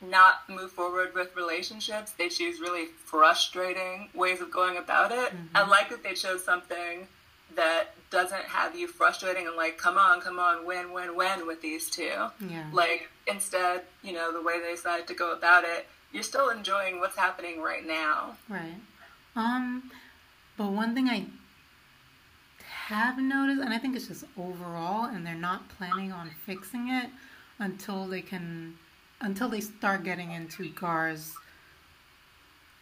not move forward with relationships. They choose really frustrating ways of going about it. I like that they chose something that doesn't have you frustrating and like come on come on win win win with these two. Yeah. like instead you know the way they decide to go about it you're still enjoying what's happening right now. Right. Um, but one thing I have noticed, and I think it's just overall, and they're not planning on fixing it until they can, until they start getting into Gar's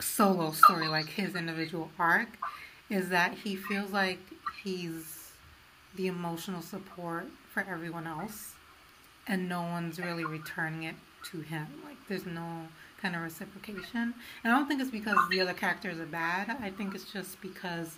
solo story, like his individual arc, is that he feels like he's the emotional support for everyone else, and no one's really returning it to him. Like, there's no kind of reciprocation. And I don't think it's because the other characters are bad. I think it's just because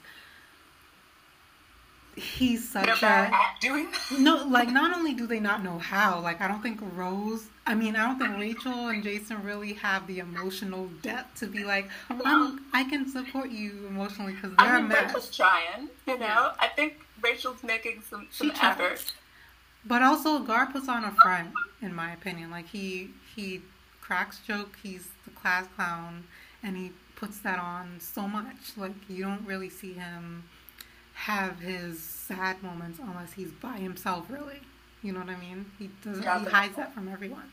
he's they're such bad a at doing that no. Like, not only do they not know how. Like, I don't think Rose. I mean, I don't think Rachel and Jason really have the emotional depth to be like, I'm, I can support you emotionally because they're I mean, mess. Rachel's trying, you know. I think Rachel's making some, She some tries. effort. But also, Gar puts on a front, in my opinion. Like he he cracks joke. He's the class clown, and he puts that on so much. Like you don't really see him have his sad moments unless he's by himself. Really, you know what I mean? He doesn't. Yeah, he hides that from everyone.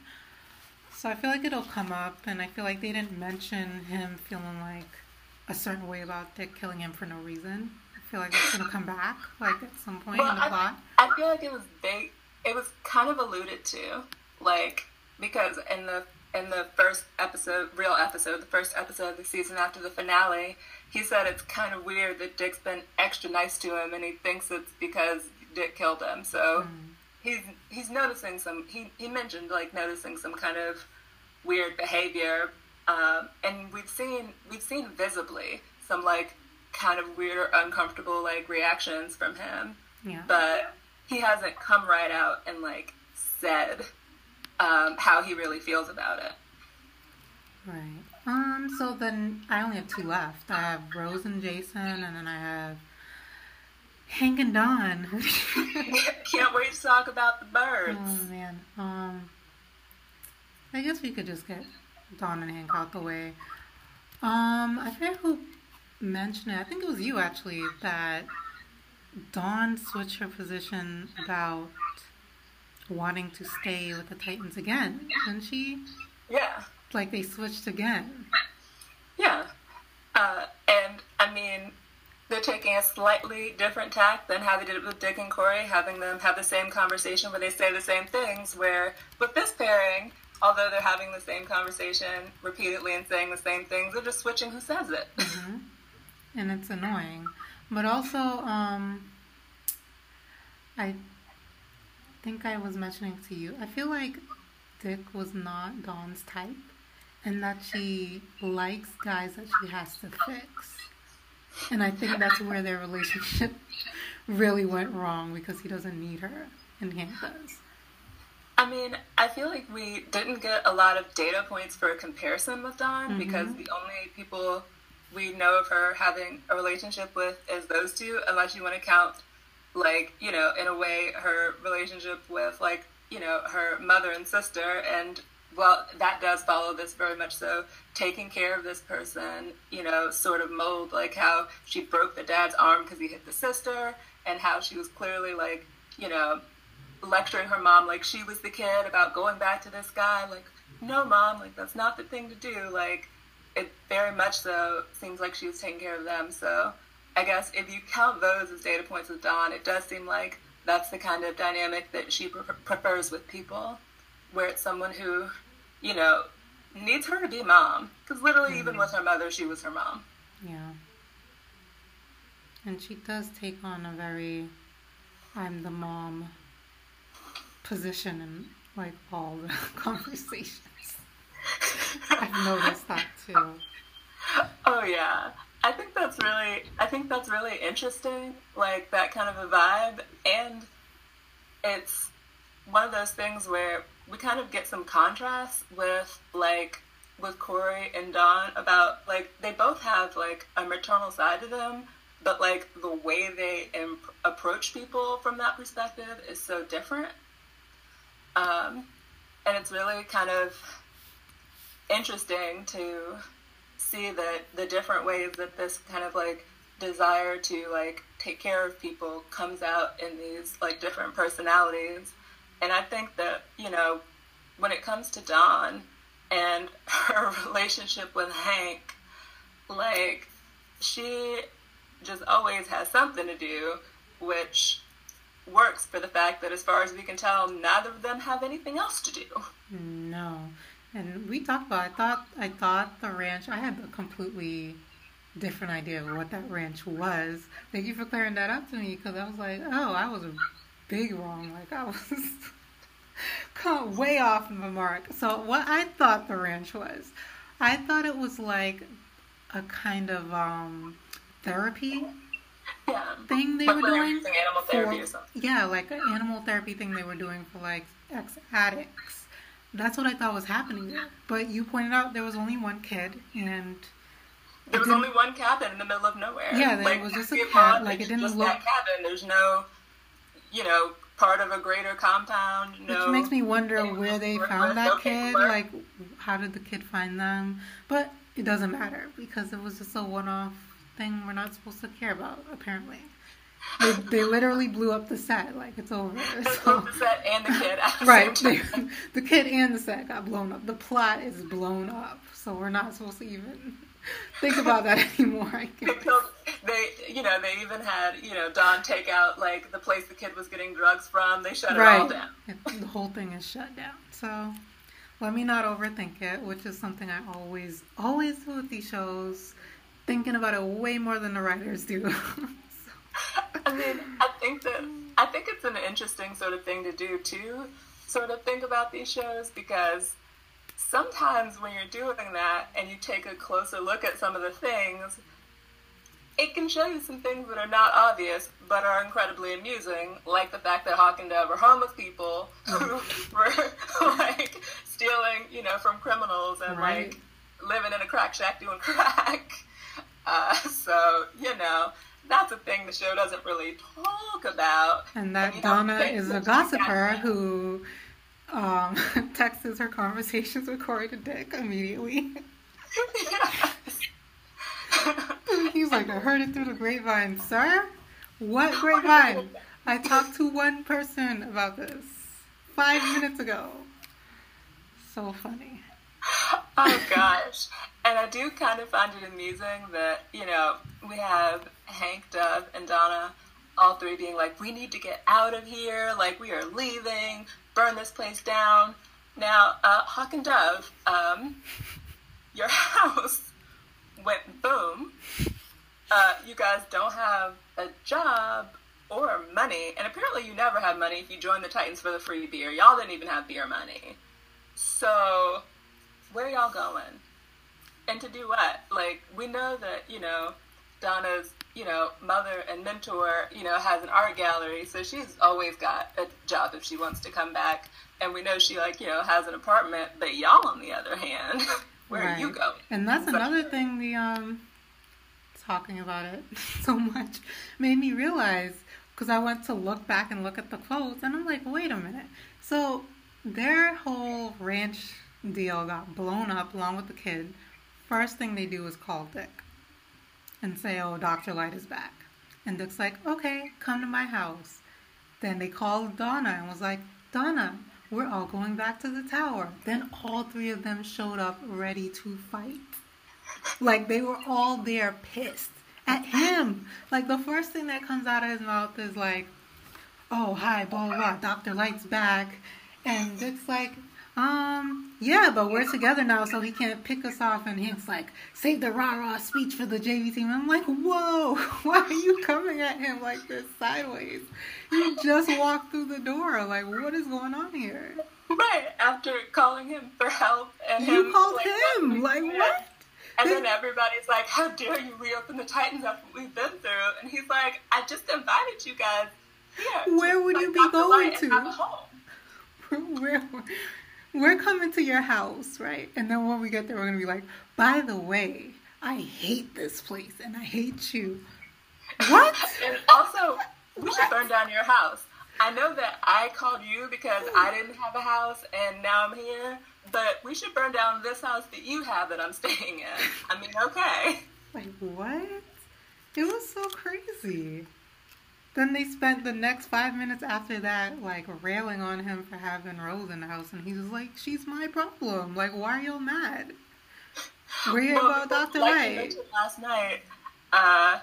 So I feel like it'll come up, and I feel like they didn't mention him feeling like a certain way about Dick killing him for no reason. I feel like it's gonna come back, like at some point Well, in the I, plot. I feel like it was big. It was kind of alluded to, like because in the in the first episode, real episode, the first episode of the season after the finale, he said it's kind of weird that Dick's been extra nice to him, and he thinks it's because Dick killed him. So he's he's noticing some. He he mentioned like noticing some kind of weird behavior, um, and we've seen we've seen visibly some like kind of weird or uncomfortable like reactions from him Yeah. but he hasn't come right out and like said um, how he really feels about it. Right. Um. So then I only have two left. I have Rose and Jason, and then I have Hank and Dawn. Can't wait to talk about the birds. oh man. Um. I guess we could just get Dawn and Hank out the way. Um. I forget who mentioned it. I think it was you actually that Dawn switched her position about wanting to stay with the Titans again, didn't she? Yeah, Like they switched again. yeah. Uh, and I mean, they're taking a slightly different tack than how they did it with Dick and Kory, having them have the same conversation where they say the same things. Where with this pairing, although they're having the same conversation repeatedly and saying the same things, they're just switching who says it. Mm-hmm. And it's annoying. But also, um, I think I was mentioning to you, I feel like Dick was not Dawn's type, and that she likes guys that she has to fix. And I think that's where their relationship really went wrong because he doesn't need her and Hank does. I mean, I feel like we didn't get a lot of data points for a comparison with Dawn mm-hmm. because the only people we know of her having a relationship with is those two, unless you want to count, like, you know, in a way, her relationship with, like, you know, her mother and sister. And, well, that does follow this very much so. Taking care of this person, you know, sort of mold, like how she broke the dad's arm because he hit the sister, and how she was clearly, like, you know, lecturing her mom like she was the kid about going back to this guy. Like, no, mom, like, that's not the thing to do. Like, it very much so seems like she was taking care of them. So I guess if you count those as data points with Dawn, it does seem like that's the kind of dynamic that she pre- prefers with people, where it's someone who, you know, needs her to be mom. Because literally, mm-hmm. even with her mother, she was her mom. Yeah. And she does take on a very I'm the mom position in like all the conversations. I've noticed that too. Oh yeah. I think that's really I think that's really interesting, like that kind of a vibe and it's one of those things where we kind of get some contrast with like with Kory and Dawn about like they both have like a maternal side to them, but like the way they imp- approach people from that perspective is so different. Um, and it's really kind of interesting to see that the different ways that this kind of like desire to like take care of people comes out in these like different personalities. And I think that, you know, when it comes to Dawn and her relationship with Hank, like she just always has something to do, which works for the fact that as far as we can tell, neither of them have anything else to do. No. And we talked about. I thought. I thought the ranch. I had a completely different idea of what that ranch was. Thank you for clearing that up to me because I was like, oh, I was big wrong. Like I was caught way off the mark. So what I thought the ranch was, I thought it was like a kind of um, therapy yeah. thing they were doing. For, yeah, like an animal therapy thing they were doing for like ex addicts. That's what I thought was happening there. But you pointed out there was only one kid, and there was only one cabin in the middle of nowhere. Yeah, there like, was just a cabin. Like it didn't just look. That cabin. There's no, you know, part of a greater compound. No, Which makes me wonder where they found that kid. Like, how did the kid find them? But it doesn't matter because it was just a one-off thing we're not supposed to care about, apparently. They, they literally blew up the set. Like it's over. So. the set and the kid. right. They, the kid and the set got blown up. The plot is blown up. So we're not supposed to even think about that anymore. I guess. They, you know, they even had, you know, Dawn take out like the place the kid was getting drugs from. They shut right. it all down. The whole thing is shut down. So let me not overthink it, which is something I always, always do with these shows. Thinking about it way more than the writers do. I mean, I think that I think it's an interesting sort of thing to do too, sort of think about these shows because sometimes when you're doing that and you take a closer look at some of the things, it can show you some things that are not obvious but are incredibly amusing, like the fact that Hawk and Dove are homeless people who were like stealing, you know, from criminals and right. like living in a crack shack doing crack. Uh, so you know, that's a thing the show doesn't really talk about. And that and, Donna is a gossiper who um, texts her conversations with Kory to Dick immediately. He's like, I heard it through the grapevine, sir. What grapevine? I talked to one person about this five minutes ago. So funny. oh gosh. And I do kind of find it amusing that, you know, we have Hank, Dove, and Donna all three being like, we need to get out of here, like we are leaving, burn this place down. Now, uh, Hawk and Dove, um, your house went boom. Uh, you guys don't have a job or money, and apparently you never have money if you join the Titans for the free beer. Y'all didn't even have beer money. So, where y'all going? And to do what? Like, we know that, you know, Donna's, you know, mother and mentor, you know, has an art gallery, so she's always got a job if she wants to come back. And we know she, like, you know, has an apartment, but y'all, on the other hand, where right. are you going? And that's so, another thing the, um, talking about it so much made me realize because I went to look back and look at the quotes, and I'm like, wait a minute. So their whole ranch deal got blown up along with the kid. First thing they do is call Dick and say, oh, Dr. Light is back. And Dick's like, okay, come to my house. Then they called Donna and was like, Donna, we're all going back to the tower. Then all three of them showed up ready to fight. Like they were all there pissed at him. Like the first thing that comes out of his mouth is like, "Oh, hi, blah blah blah. Doctor Light's back," and it's like, um, yeah, but we're together now, so he can't pick us off. And he's like, save the rah rah speech for the JV team. I'm like, whoa, why are you coming at him like this sideways? You just walked through the door. Like, what is going on here? Right after calling him for help, and you him, called like, him. Like what? And then everybody's like, How dare you reopen the Titans after what we've been through? And he's like, I just invited you guys here. Where would like, you be going to? Where, we're coming to your house, right? And then when we get there, we're going to be like, By the way, I hate this place and I hate you. What? and also, we should burn down your house. I know that I called you because I didn't have a house and now I'm here but we should burn down this house that you have that I'm staying in. I mean, okay. Like, what? It was so crazy. Then they spent the next five minutes after that, like, railing on him for having Rose in the house, and he was like, She's my problem. Like, why are y'all mad? We're here well, about Dr. Like Light. mentioned last night, uh,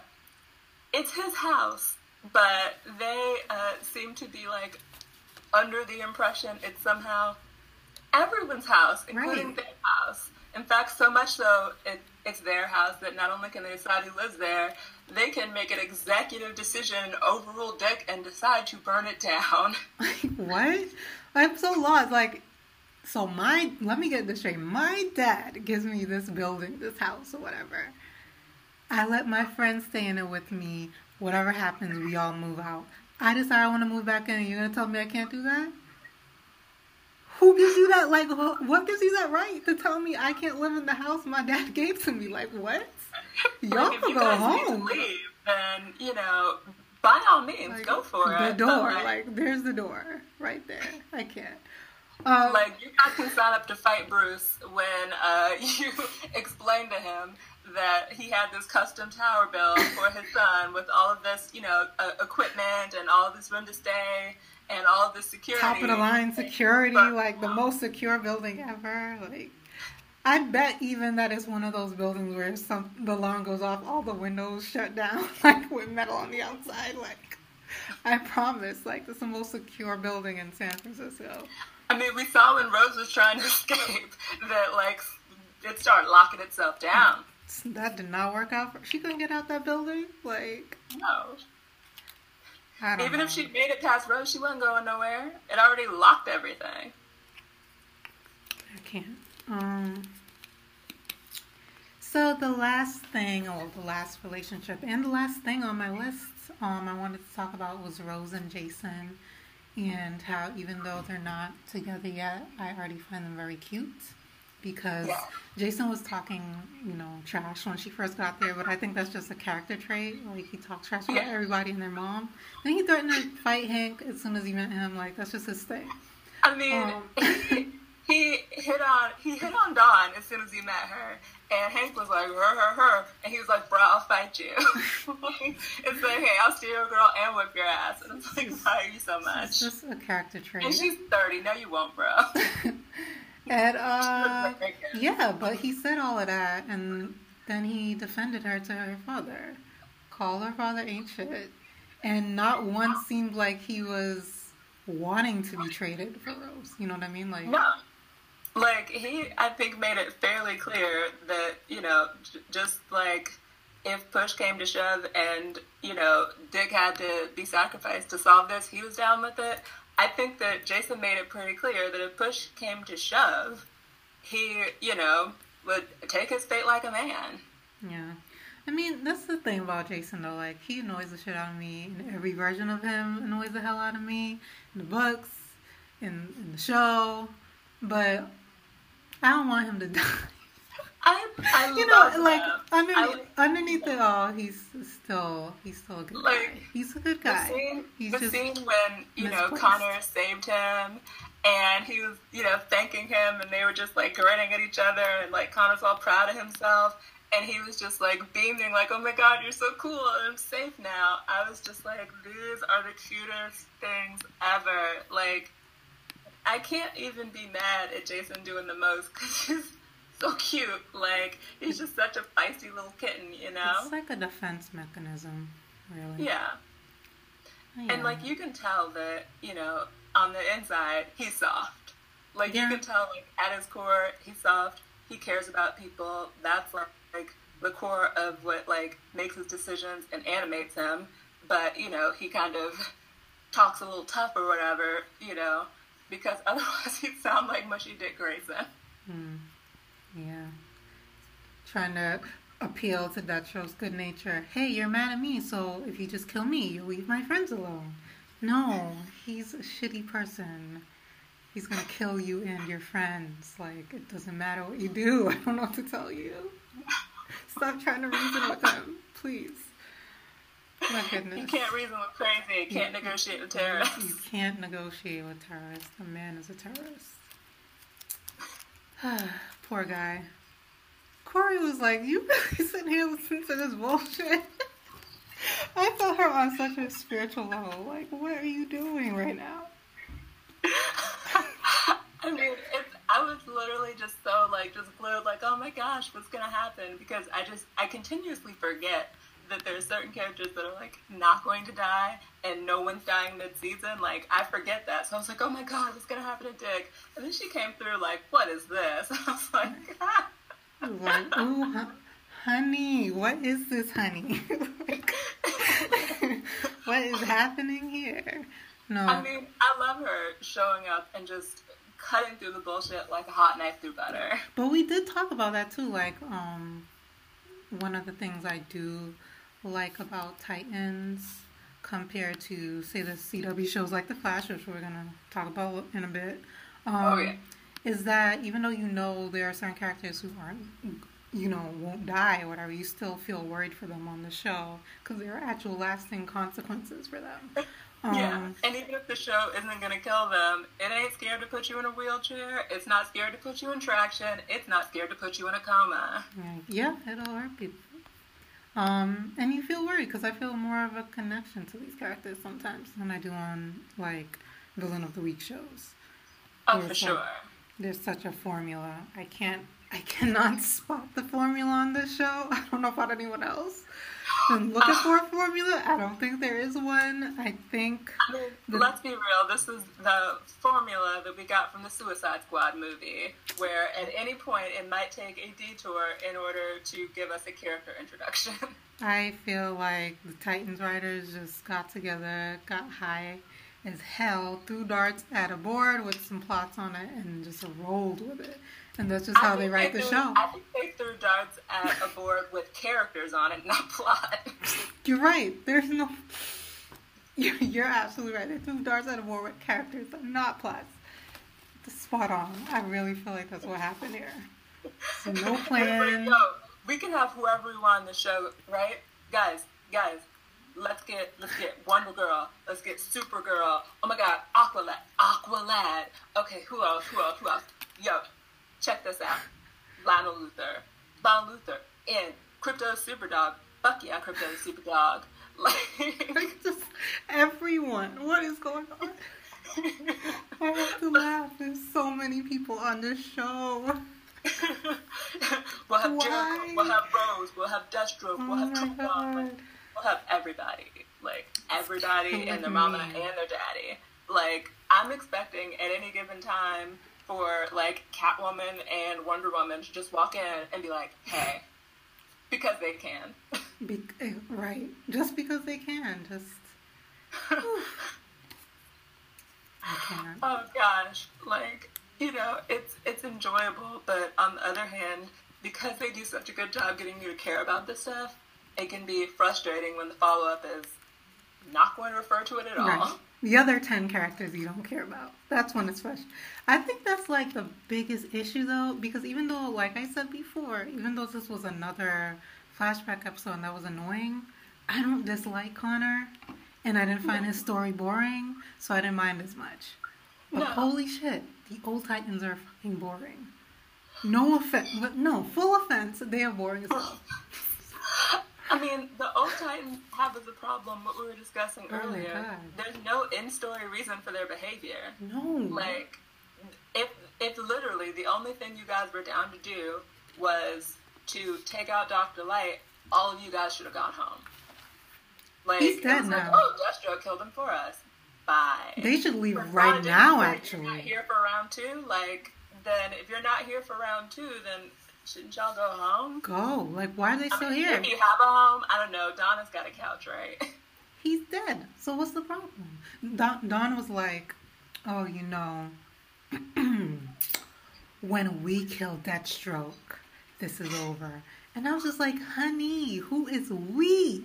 it's his house, but they uh, seem to be, like, under the impression it's somehow everyone's house, including right. their house. In fact, so much so it, it's their house that not only can they decide who lives there, they can make an executive decision, overrule Dick, and decide to burn it down. what? I'm so lost. Like, so my let me get this straight. My dad gives me this building, this house, or whatever. I let my friends stay in it with me. Whatever happens, we all move out. I decide I want to move back in. You're gonna tell me I can't do that? Who gives you that? Like, what gives you that right to tell me I can't live in the house my dad gave to me? Like, what? Y'all like, can go home. leave, then you know, by all means, like, go for the it. The door, like, like, there's the door right there. I can't. Um, like you guys can sign up to fight Bruce when uh, you explain to him that he had this custom tower built for his son with all of this, you know, uh, equipment and all of this room to stay and all of the security. Top of the line security, but, like the most secure building ever. Like, I bet even that is one of those buildings where some the alarm goes off, all the windows shut down, like with metal on the outside. Like, I promise, like it's the most secure building in San Francisco. I mean, we saw when Rose was trying to escape that like it started locking itself down. That did not work out. For, she couldn't get out that building. Like no, even know. if she made it past Rose, she wasn't going nowhere. It already locked everything. Um. So the last thing, or the last relationship, and the last thing on my list, um, I wanted to talk about was Rose and Jason, and how even though they're not together yet, I already find them very cute because yeah. Jason was talking, you know, trash when she first got there, but I think that's just a character trait. Like he talks trash about yeah. everybody and their mom. Then he threatened to fight Hank as soon as he met him. Like that's just his thing. I mean, um, he hit on he hit on Dawn as soon as he met her, and Hank was like her her her, and he was like, "Bro, I'll fight you." it's like, "Hey, I'll steal your girl and whip your ass," and it's like, "Why are you so much?" It's just a character trait. And she's thirty. No, you won't, bro. and uh, yeah, but he said all of that, and then he defended her to her father, call her father ain't shit, and not once seemed like he was wanting to be traded for Rose. You know what I mean? Like no. Like he, I think, made it fairly clear that you know, j- just like if push came to shove and you know Dick had to be sacrificed to solve this, he was down with it. I think that Jason made it pretty clear that if push came to shove, he you know would take his fate like a man. Yeah. I mean, that's the thing about Jason though. Like, he annoys the shit out of me, and every version of him annoys the hell out of me in the books, in, in the show. But I don't want him to die. I, I you know, like him. underneath, underneath it all, he's still he's still a good guy. He's a good guy. the scene, He's the scene when you know. Conner saved him, and he was you know thanking him, and they were just like grinning at each other, and like Conner's all proud of himself, and he was just like beaming, like, "Oh my God, you're so cool! I'm safe now." I was just like, "These are the cutest things ever!" Like, I can't even be mad at Jason doing the most because he's so cute. Like, he's just such a feisty little kitten, you know? it's like a defense mechanism, really. Yeah. Yeah. And like you can tell that, you know, on the inside, he's soft. Like Yeah. you can tell like at his core, he's soft. He cares about people. That's like, like the core of what like makes his decisions and animates him. But, you know, he kind of talks a little tough or whatever, you know, because otherwise he'd sound like mushy Dick Grayson. Hmm. Yeah. Trying to appeal to Deathstroke's good nature. Hey, you're mad at me, so if you just kill me, you'll leave my friends alone. No, he's a shitty person. He's gonna kill you and your friends. Like, it doesn't matter what you do. I don't know what to tell you. Stop trying to reason with him, please. My goodness. He can't reason with crazy. He can't negotiate with terrorists. You can't negotiate with terrorists. The man is a terrorist. Poor guy. Kory was like, "You really sitting here listening to this bullshit." I felt her on such a spiritual level. Like, what are you doing right now? I mean, it's, I was literally just so like just glued, like, oh my gosh, what's gonna happen? Because I just I continuously forget that there's certain characters that are like not going to die, and no one's dying mid-season. Like I forget that, so I was like, oh my god, what's gonna happen to Dick? And then she came through like, what is this? I was like, like, ooh, hu- honey, what is this, honey? Like, what is happening here? No. I mean, I love her showing up and just cutting through the bullshit like a hot knife through butter. But we did talk about that too. Like, um, one of the things I do like about Titans compared to, say, the CW shows like The Flash, which we're gonna talk about in a bit, um, Oh, yeah. is that even though you know there are certain characters who aren't, you know, won't die or whatever, you still feel worried for them on the show because there are actual lasting consequences for them. Um, Yeah, and even if the show isn't gonna kill them, it ain't scared to put you in a wheelchair. It's not scared to put you in traction. It's not scared to put you in a coma. Yeah, it'll hurt people. Um, and you feel worried because I feel more of a connection to these characters sometimes than I do on like villain of the week shows. Oh, Yeah, for sure. There's such a formula. I can't. I cannot spot the formula on this show. I don't know about anyone else. I'm looking for a formula. I don't think there is one. I think The- let's be real. This is the formula that we got from the Suicide Squad movie, where at any point it might take a detour in order to give us a character introduction. I feel like the Titans writers just got together, got high as hell, threw darts at a board with some plots on it, and just rolled with it. And that's just how they write the threw- show. I think they threw darts at a board with characters on it, not plot. You're right. There's no. You're, you're absolutely right. They threw darts at a board with characters, not plots. Spot on. I really feel like that's what happened here. So no plan. yo, we can have whoever we want on the show, right? Guys, guys, let's get let's get Wonder Girl, let's get Supergirl. Oh my God, Aqualad, Aqualad. Okay, who else? Who else? Who else? Yo, check this out. Lionel Luthor, Lionel Luthor in Krypto Superdog. Fuck yeah, Krypto Superdog. Like, Like just everyone. What is going on? I have to laugh. There's so many people on this show. we'll have Why? Jericho, we'll have Rose, we'll have Deathstroke, Oh we'll have oh my Kawan, god. we'll have everybody. Like everybody and their mama and their daddy. Like I'm expecting at any given time for like Catwoman and Wonder Woman to just walk in and be like, "Hey," because they can. Be- eh, right. Just because they can. Just. Oh gosh, like you know, it's it's enjoyable, but on the other hand, because they do such a good job getting you to care about this stuff, it can be frustrating when the follow up is not going to refer to it at all. Right. The other 10 characters you don't care about. That's when it's fresh. I think that's like the biggest issue though, because even though, like I said before, even though this was another flashback episode and that was annoying, I don't dislike Conner and I didn't find his story boring, so I didn't mind as much. But No. holy shit, the old Titans are fucking boring. No offense, but no, full offense, they are boring as hell. I mean, the old Titans have as a problem what we were discussing Oh earlier. There's no in-story reason for their behavior. No. Like, if if literally the only thing you guys were down to do was to take out Doctor Light, all of you guys should have gone home. Like, He's dead was like, now. oh, Destro killed him for us. Bye. they should leave For right now, if You're not actually. here for round two. Like, then if you're not here for round two, then shouldn't y'all go home? Go. Like, why are they I still mean, here? If you have a home, I don't know. Donna's got a couch, right? He's dead. So what's the problem? Dawn, Dawn was like, oh, you know, when we kill Deathstroke, this is over. And I was just like, honey, who is we?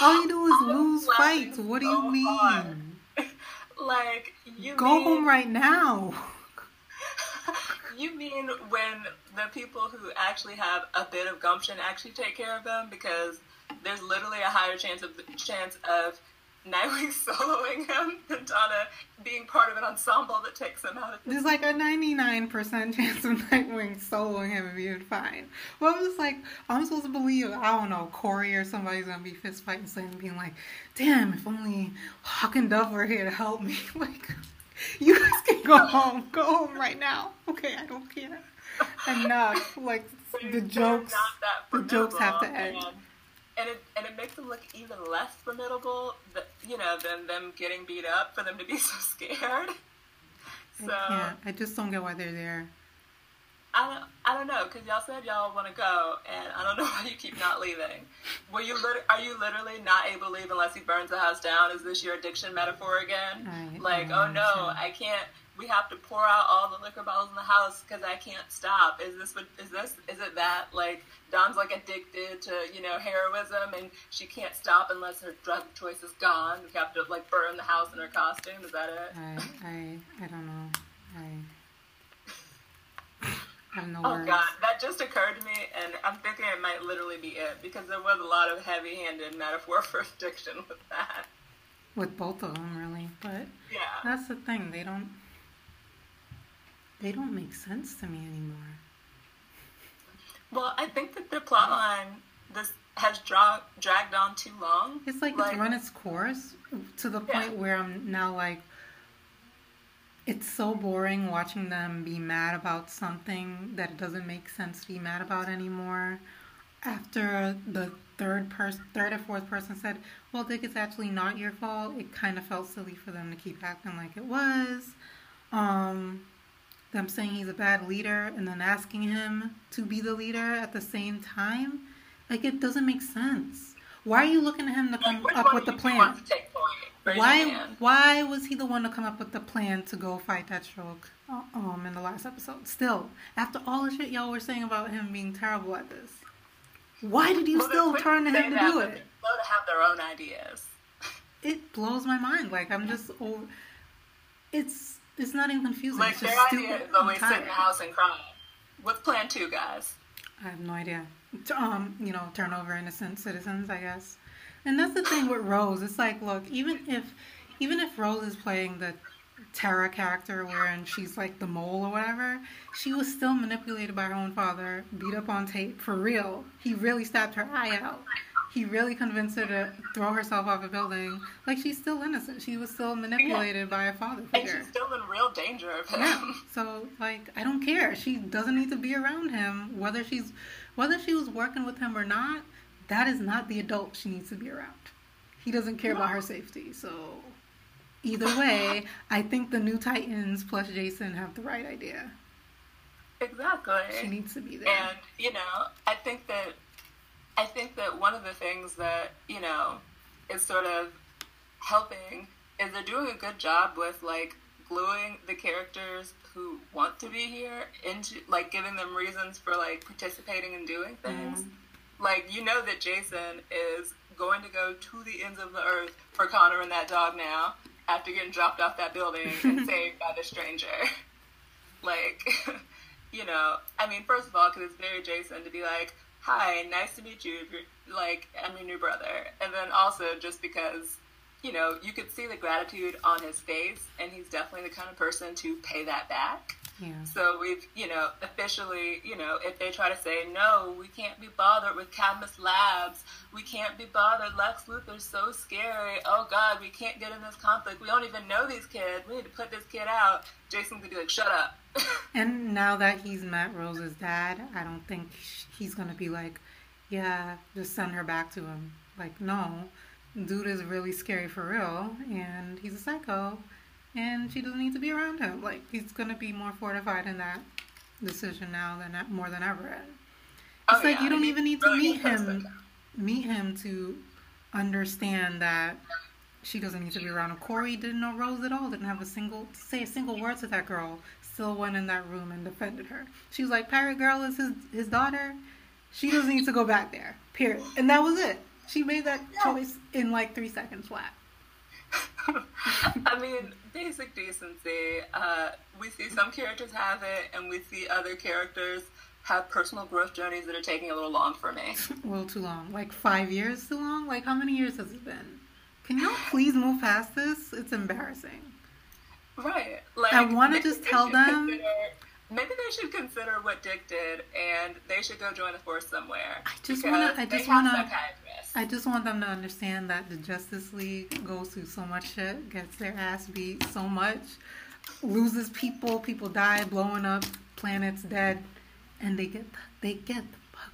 All you do is I lose fights. What do you mean? like, you Go mean, home right now. You mean when the people who actually have a bit of gumption actually take care of them because there's literally a higher chance of chance of Nightwing soloing him than Donna being part of an ensemble that takes him out There's like a 99% chance of Nightwing soloing him and being fine. Well, I'm just like, I'm supposed to believe, I don't know, Kory or somebody's gonna be fist fighting something, being like, damn, if only Hawk and Dove were here to help me. Like, you guys can go home. Go home right now. Okay, I don't care. Enough. Like, the jokes, the jokes have to end. And, and it and it makes them look even less formidable, that, you know, than them getting beat up for them to be so scared. So I can't. I just don't get why they're there. I don't, I don't know, because y'all said y'all want to go, and I don't know why you keep not leaving. Were you lit- are you literally not able to leave unless he burns the house down? Is this your addiction metaphor again? I- like, I oh no. I can't. We have to pour out all the liquor bottles in the house because I can't stop. Is this what? Is this? Is it that? Like, Dawn's like addicted to you know heroism, and she can't stop unless her drug choice is gone. We have to like burn the house in her costume. Is that it? I, I, I don't know. I, I have no Oh words. god, that just occurred to me, and I'm thinking it might literally be it because there was a lot of heavy-handed metaphor for addiction with that. With both of them, really. But Yeah, that's the thing. They don't. They don't make sense to me anymore. well, I think that the plot line this has dra- dragged on too long. It's like, it's run its course to the Yeah. point where I'm now like, it's so boring watching them be mad about something that it doesn't make sense to be mad about anymore. After the third person, third or fourth person said, "Well, Dick, it's actually not your fault," it kind of felt silly for them to keep acting like it was. Um, them saying he's a bad leader and then asking him to be the leader at the same time, like it doesn't make sense. Why are you looking at him to come up with the plan? to take point? Why why was he the one to come up with the plan to go fight Deathstroke uh, um in the last episode? Still, after all the shit y'all were saying about him being terrible at this, why did you Well, still turn to him to do it? to have their own ideas. It blows my mind. Like I'm just over. It's it's not even confusing. Like it's their idea is always I'm sit in the house and cry. What's plan two, guys? I have no idea. Um, you know, turn over innocent citizens, I guess. And that's the thing with Rose. It's like, look, even if, even if Rose is playing the Terra character, wherein she's like the mole or whatever, she was still manipulated by her own father, beat up on tape for real. He really stabbed her eye out. He really convinced her to throw herself off a building. Like she's still innocent. She was still manipulated yeah. by a father figure. And she's still in real danger of him. Yeah. So like I don't care. She doesn't need to be around him. Whether she's whether she was working with him or not, that is not the adult she needs to be around. He doesn't care no. about her safety. So either way, I think the new Titans plus Jason have the right idea. Exactly. She needs to be there. And you know, I think that I think that one of the things that, you know, is sort of helping is they're doing a good job with like gluing the characters who want to be here into like giving them reasons for like participating and doing things. Mm-hmm. Like you know that Jason is going to go to the ends of the earth for Conner and that dog now after getting dropped off that building and saved by the stranger. like, you know, I mean, first of all, because it's very Jason to be like, hi, nice to meet you. Like, I'm your new brother. And then also just because, you know, you could see the gratitude on his face, and he's definitely the kind of person to pay that back. Yeah. So we've, you know, officially, you know, if they try to say, no, we can't be bothered with Cadmus Labs, we can't be bothered, Lex Luthor's so scary, oh God, we can't get in this conflict, we don't even know these kids, we need to put this kid out, Jason could be like, shut up. And now that he's met Rose's dad, I don't think he's gonna be like, yeah, just send her back to him. Like, no, dude is really scary for real, and he's a psycho, and she doesn't need to be around him. Like, he's gonna be more fortified in that decision now than more than ever. It's oh, like yeah. you don't even need to meet him, meet him to understand that she doesn't need to be around him. Kory didn't know Rose at all. Didn't have a single say a single word to that girl still went in that room and defended her. She was like, Pirate Girl is his, his daughter. She doesn't need to go back there. Period. And that was it. She made that choice in like three seconds flat. I mean, basic decency. Uh, we see some characters have it, and we see other characters have personal growth journeys that are taking a little long for me. a little too long. Like five years too long? Like, how many years has it been? Can y'all please move past this? It's embarrassing. Right. Like I want to just tell them. Consider, maybe they should consider what Dick did, and they should go join the force somewhere. I just want to. I just want to. I just want them to understand that the Justice League goes through so much shit, gets their ass beat so much, loses people, people die, blowing up, planets dead, and they get they get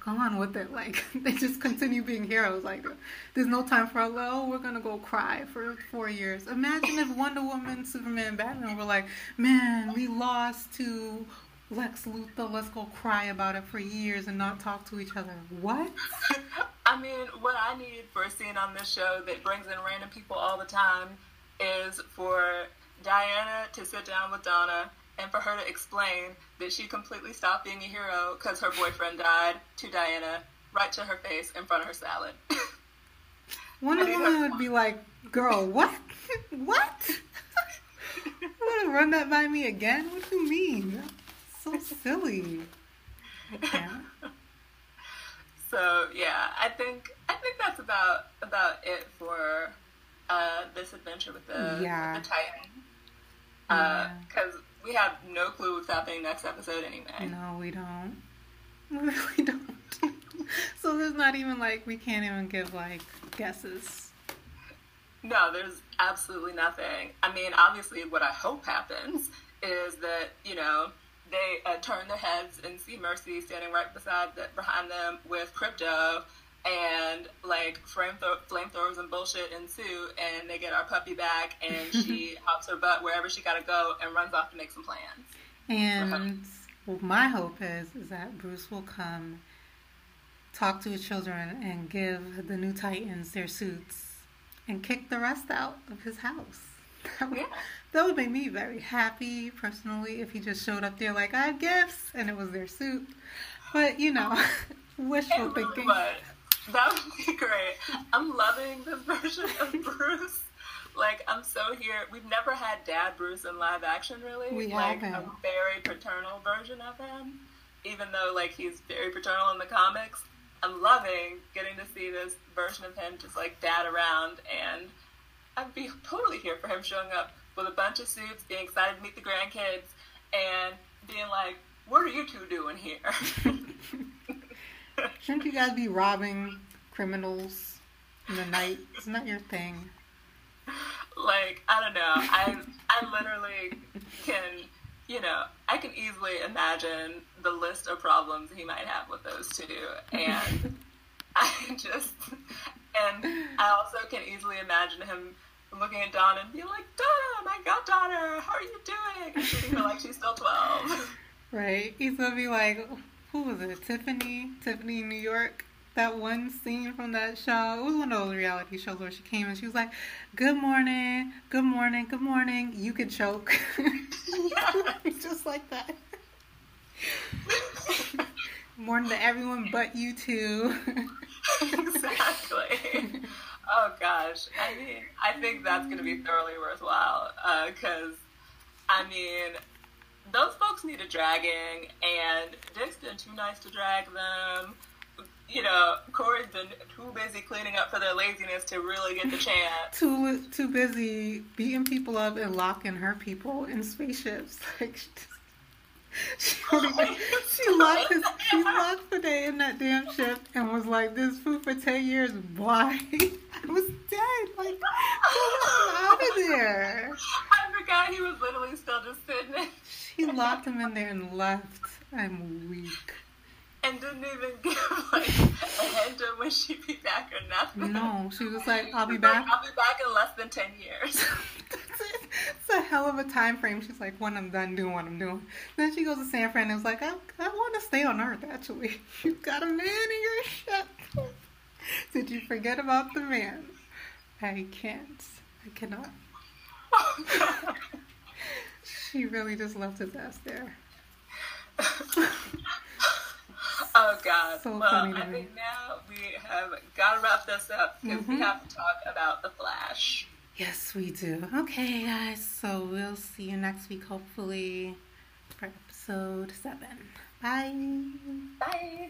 fuck on with it. Like they just continue being heroes. Like there's no time for oh we're gonna go cry for four years. Imagine if Wonder Woman, Superman, Batman were like, man, we lost to Lex Luthor. Let's go cry about it for years and not talk to each other. What? I mean, what I need for a scene on this show that brings in random people all the time is for Diana to sit down with Donna and for her to explain that she completely stopped being a hero because her boyfriend died to Diana right to her face in front of her salad. One of them would be like, "Girl, what? what? you want to run that by me again? What do you mean? So silly." Yeah. so yeah, I think I think that's about about it for uh, this adventure with the, yeah. with the Titan. Because uh, we have no clue what's happening next episode anyway. No, we don't. We really don't. so there's not even like we can't even give like guesses. No, there's absolutely nothing. I mean, obviously, what I hope happens is that you know they uh, turn their heads and see Mercy standing right beside the, behind them with Krypto, and like flame flamethrowers and bullshit ensue, and they get our puppy back, and she hops her butt wherever she gotta go and runs off to make some plans. And well, my hope is is that Bruce will come, talk to his children, and give the new Titans their suits, and kick the rest out of his house. That would, yeah. that would make me very happy personally if he just showed up there like I have gifts and it was their suit. But you know, wishful thinking. That would be great. I'm loving this version of Bruce. Like I'm so here. We've never had Dad Bruce in live action, really. We like haven't. a very paternal version of him, even though like he's very paternal in the comics. I'm loving getting to see this version of him just like dad around, and I'd be totally here for him showing up with a bunch of suits, being excited to meet the grandkids, and being like, "What are you two doing here?" Shouldn't you guys be robbing criminals in the night. Isn't that your thing? Like I don't know. I I literally can you know I can easily imagine the list of problems he might have with those two, and I just and I also can easily imagine him looking at Donna and being like, Donna, my goddaughter, how are you doing? And treating her like she's still twelve. Right. He's gonna be like, who was it? Tiffany? Tiffany in New York? That one scene from that show. It was one of those reality shows where she came and she was like, Good morning, good morning, good morning. You can choke. Just like that. morning to everyone but you two. exactly. Oh gosh. I mean, I think that's going to be thoroughly worthwhile because, uh, I mean, those folks need a dragging, and Dick's been too nice to drag them. You know, Kory's been too busy cleaning up for their laziness to really get the chance. too too busy beating people up and locking her people in spaceships. Like she, she locked his, she locked the day in that damn ship and was like, "This food for ten years. Why? I was dead. Like, out of there." I forgot he was literally still just sitting. There. She locked him in there and left. I'm weak. And didn't even give like a hint of when she'd be back or nothing. No, she was like, "I'll be back." I'll be back in less than ten years. it's a hell of a time frame. She's like, when I'm done doing what I'm doing. Then she goes to San Fran and is like, I, I want to stay on Earth, actually. You've got a man in your ship. Did you forget about the man? I can't. I cannot. she really just left his ass there. oh God! So well, I think now we have got to wrap this up because mm-hmm. we have to talk about the Flash. Yes, we do. Okay, guys. So we'll see you next week, hopefully, for episode seven. Bye. Bye.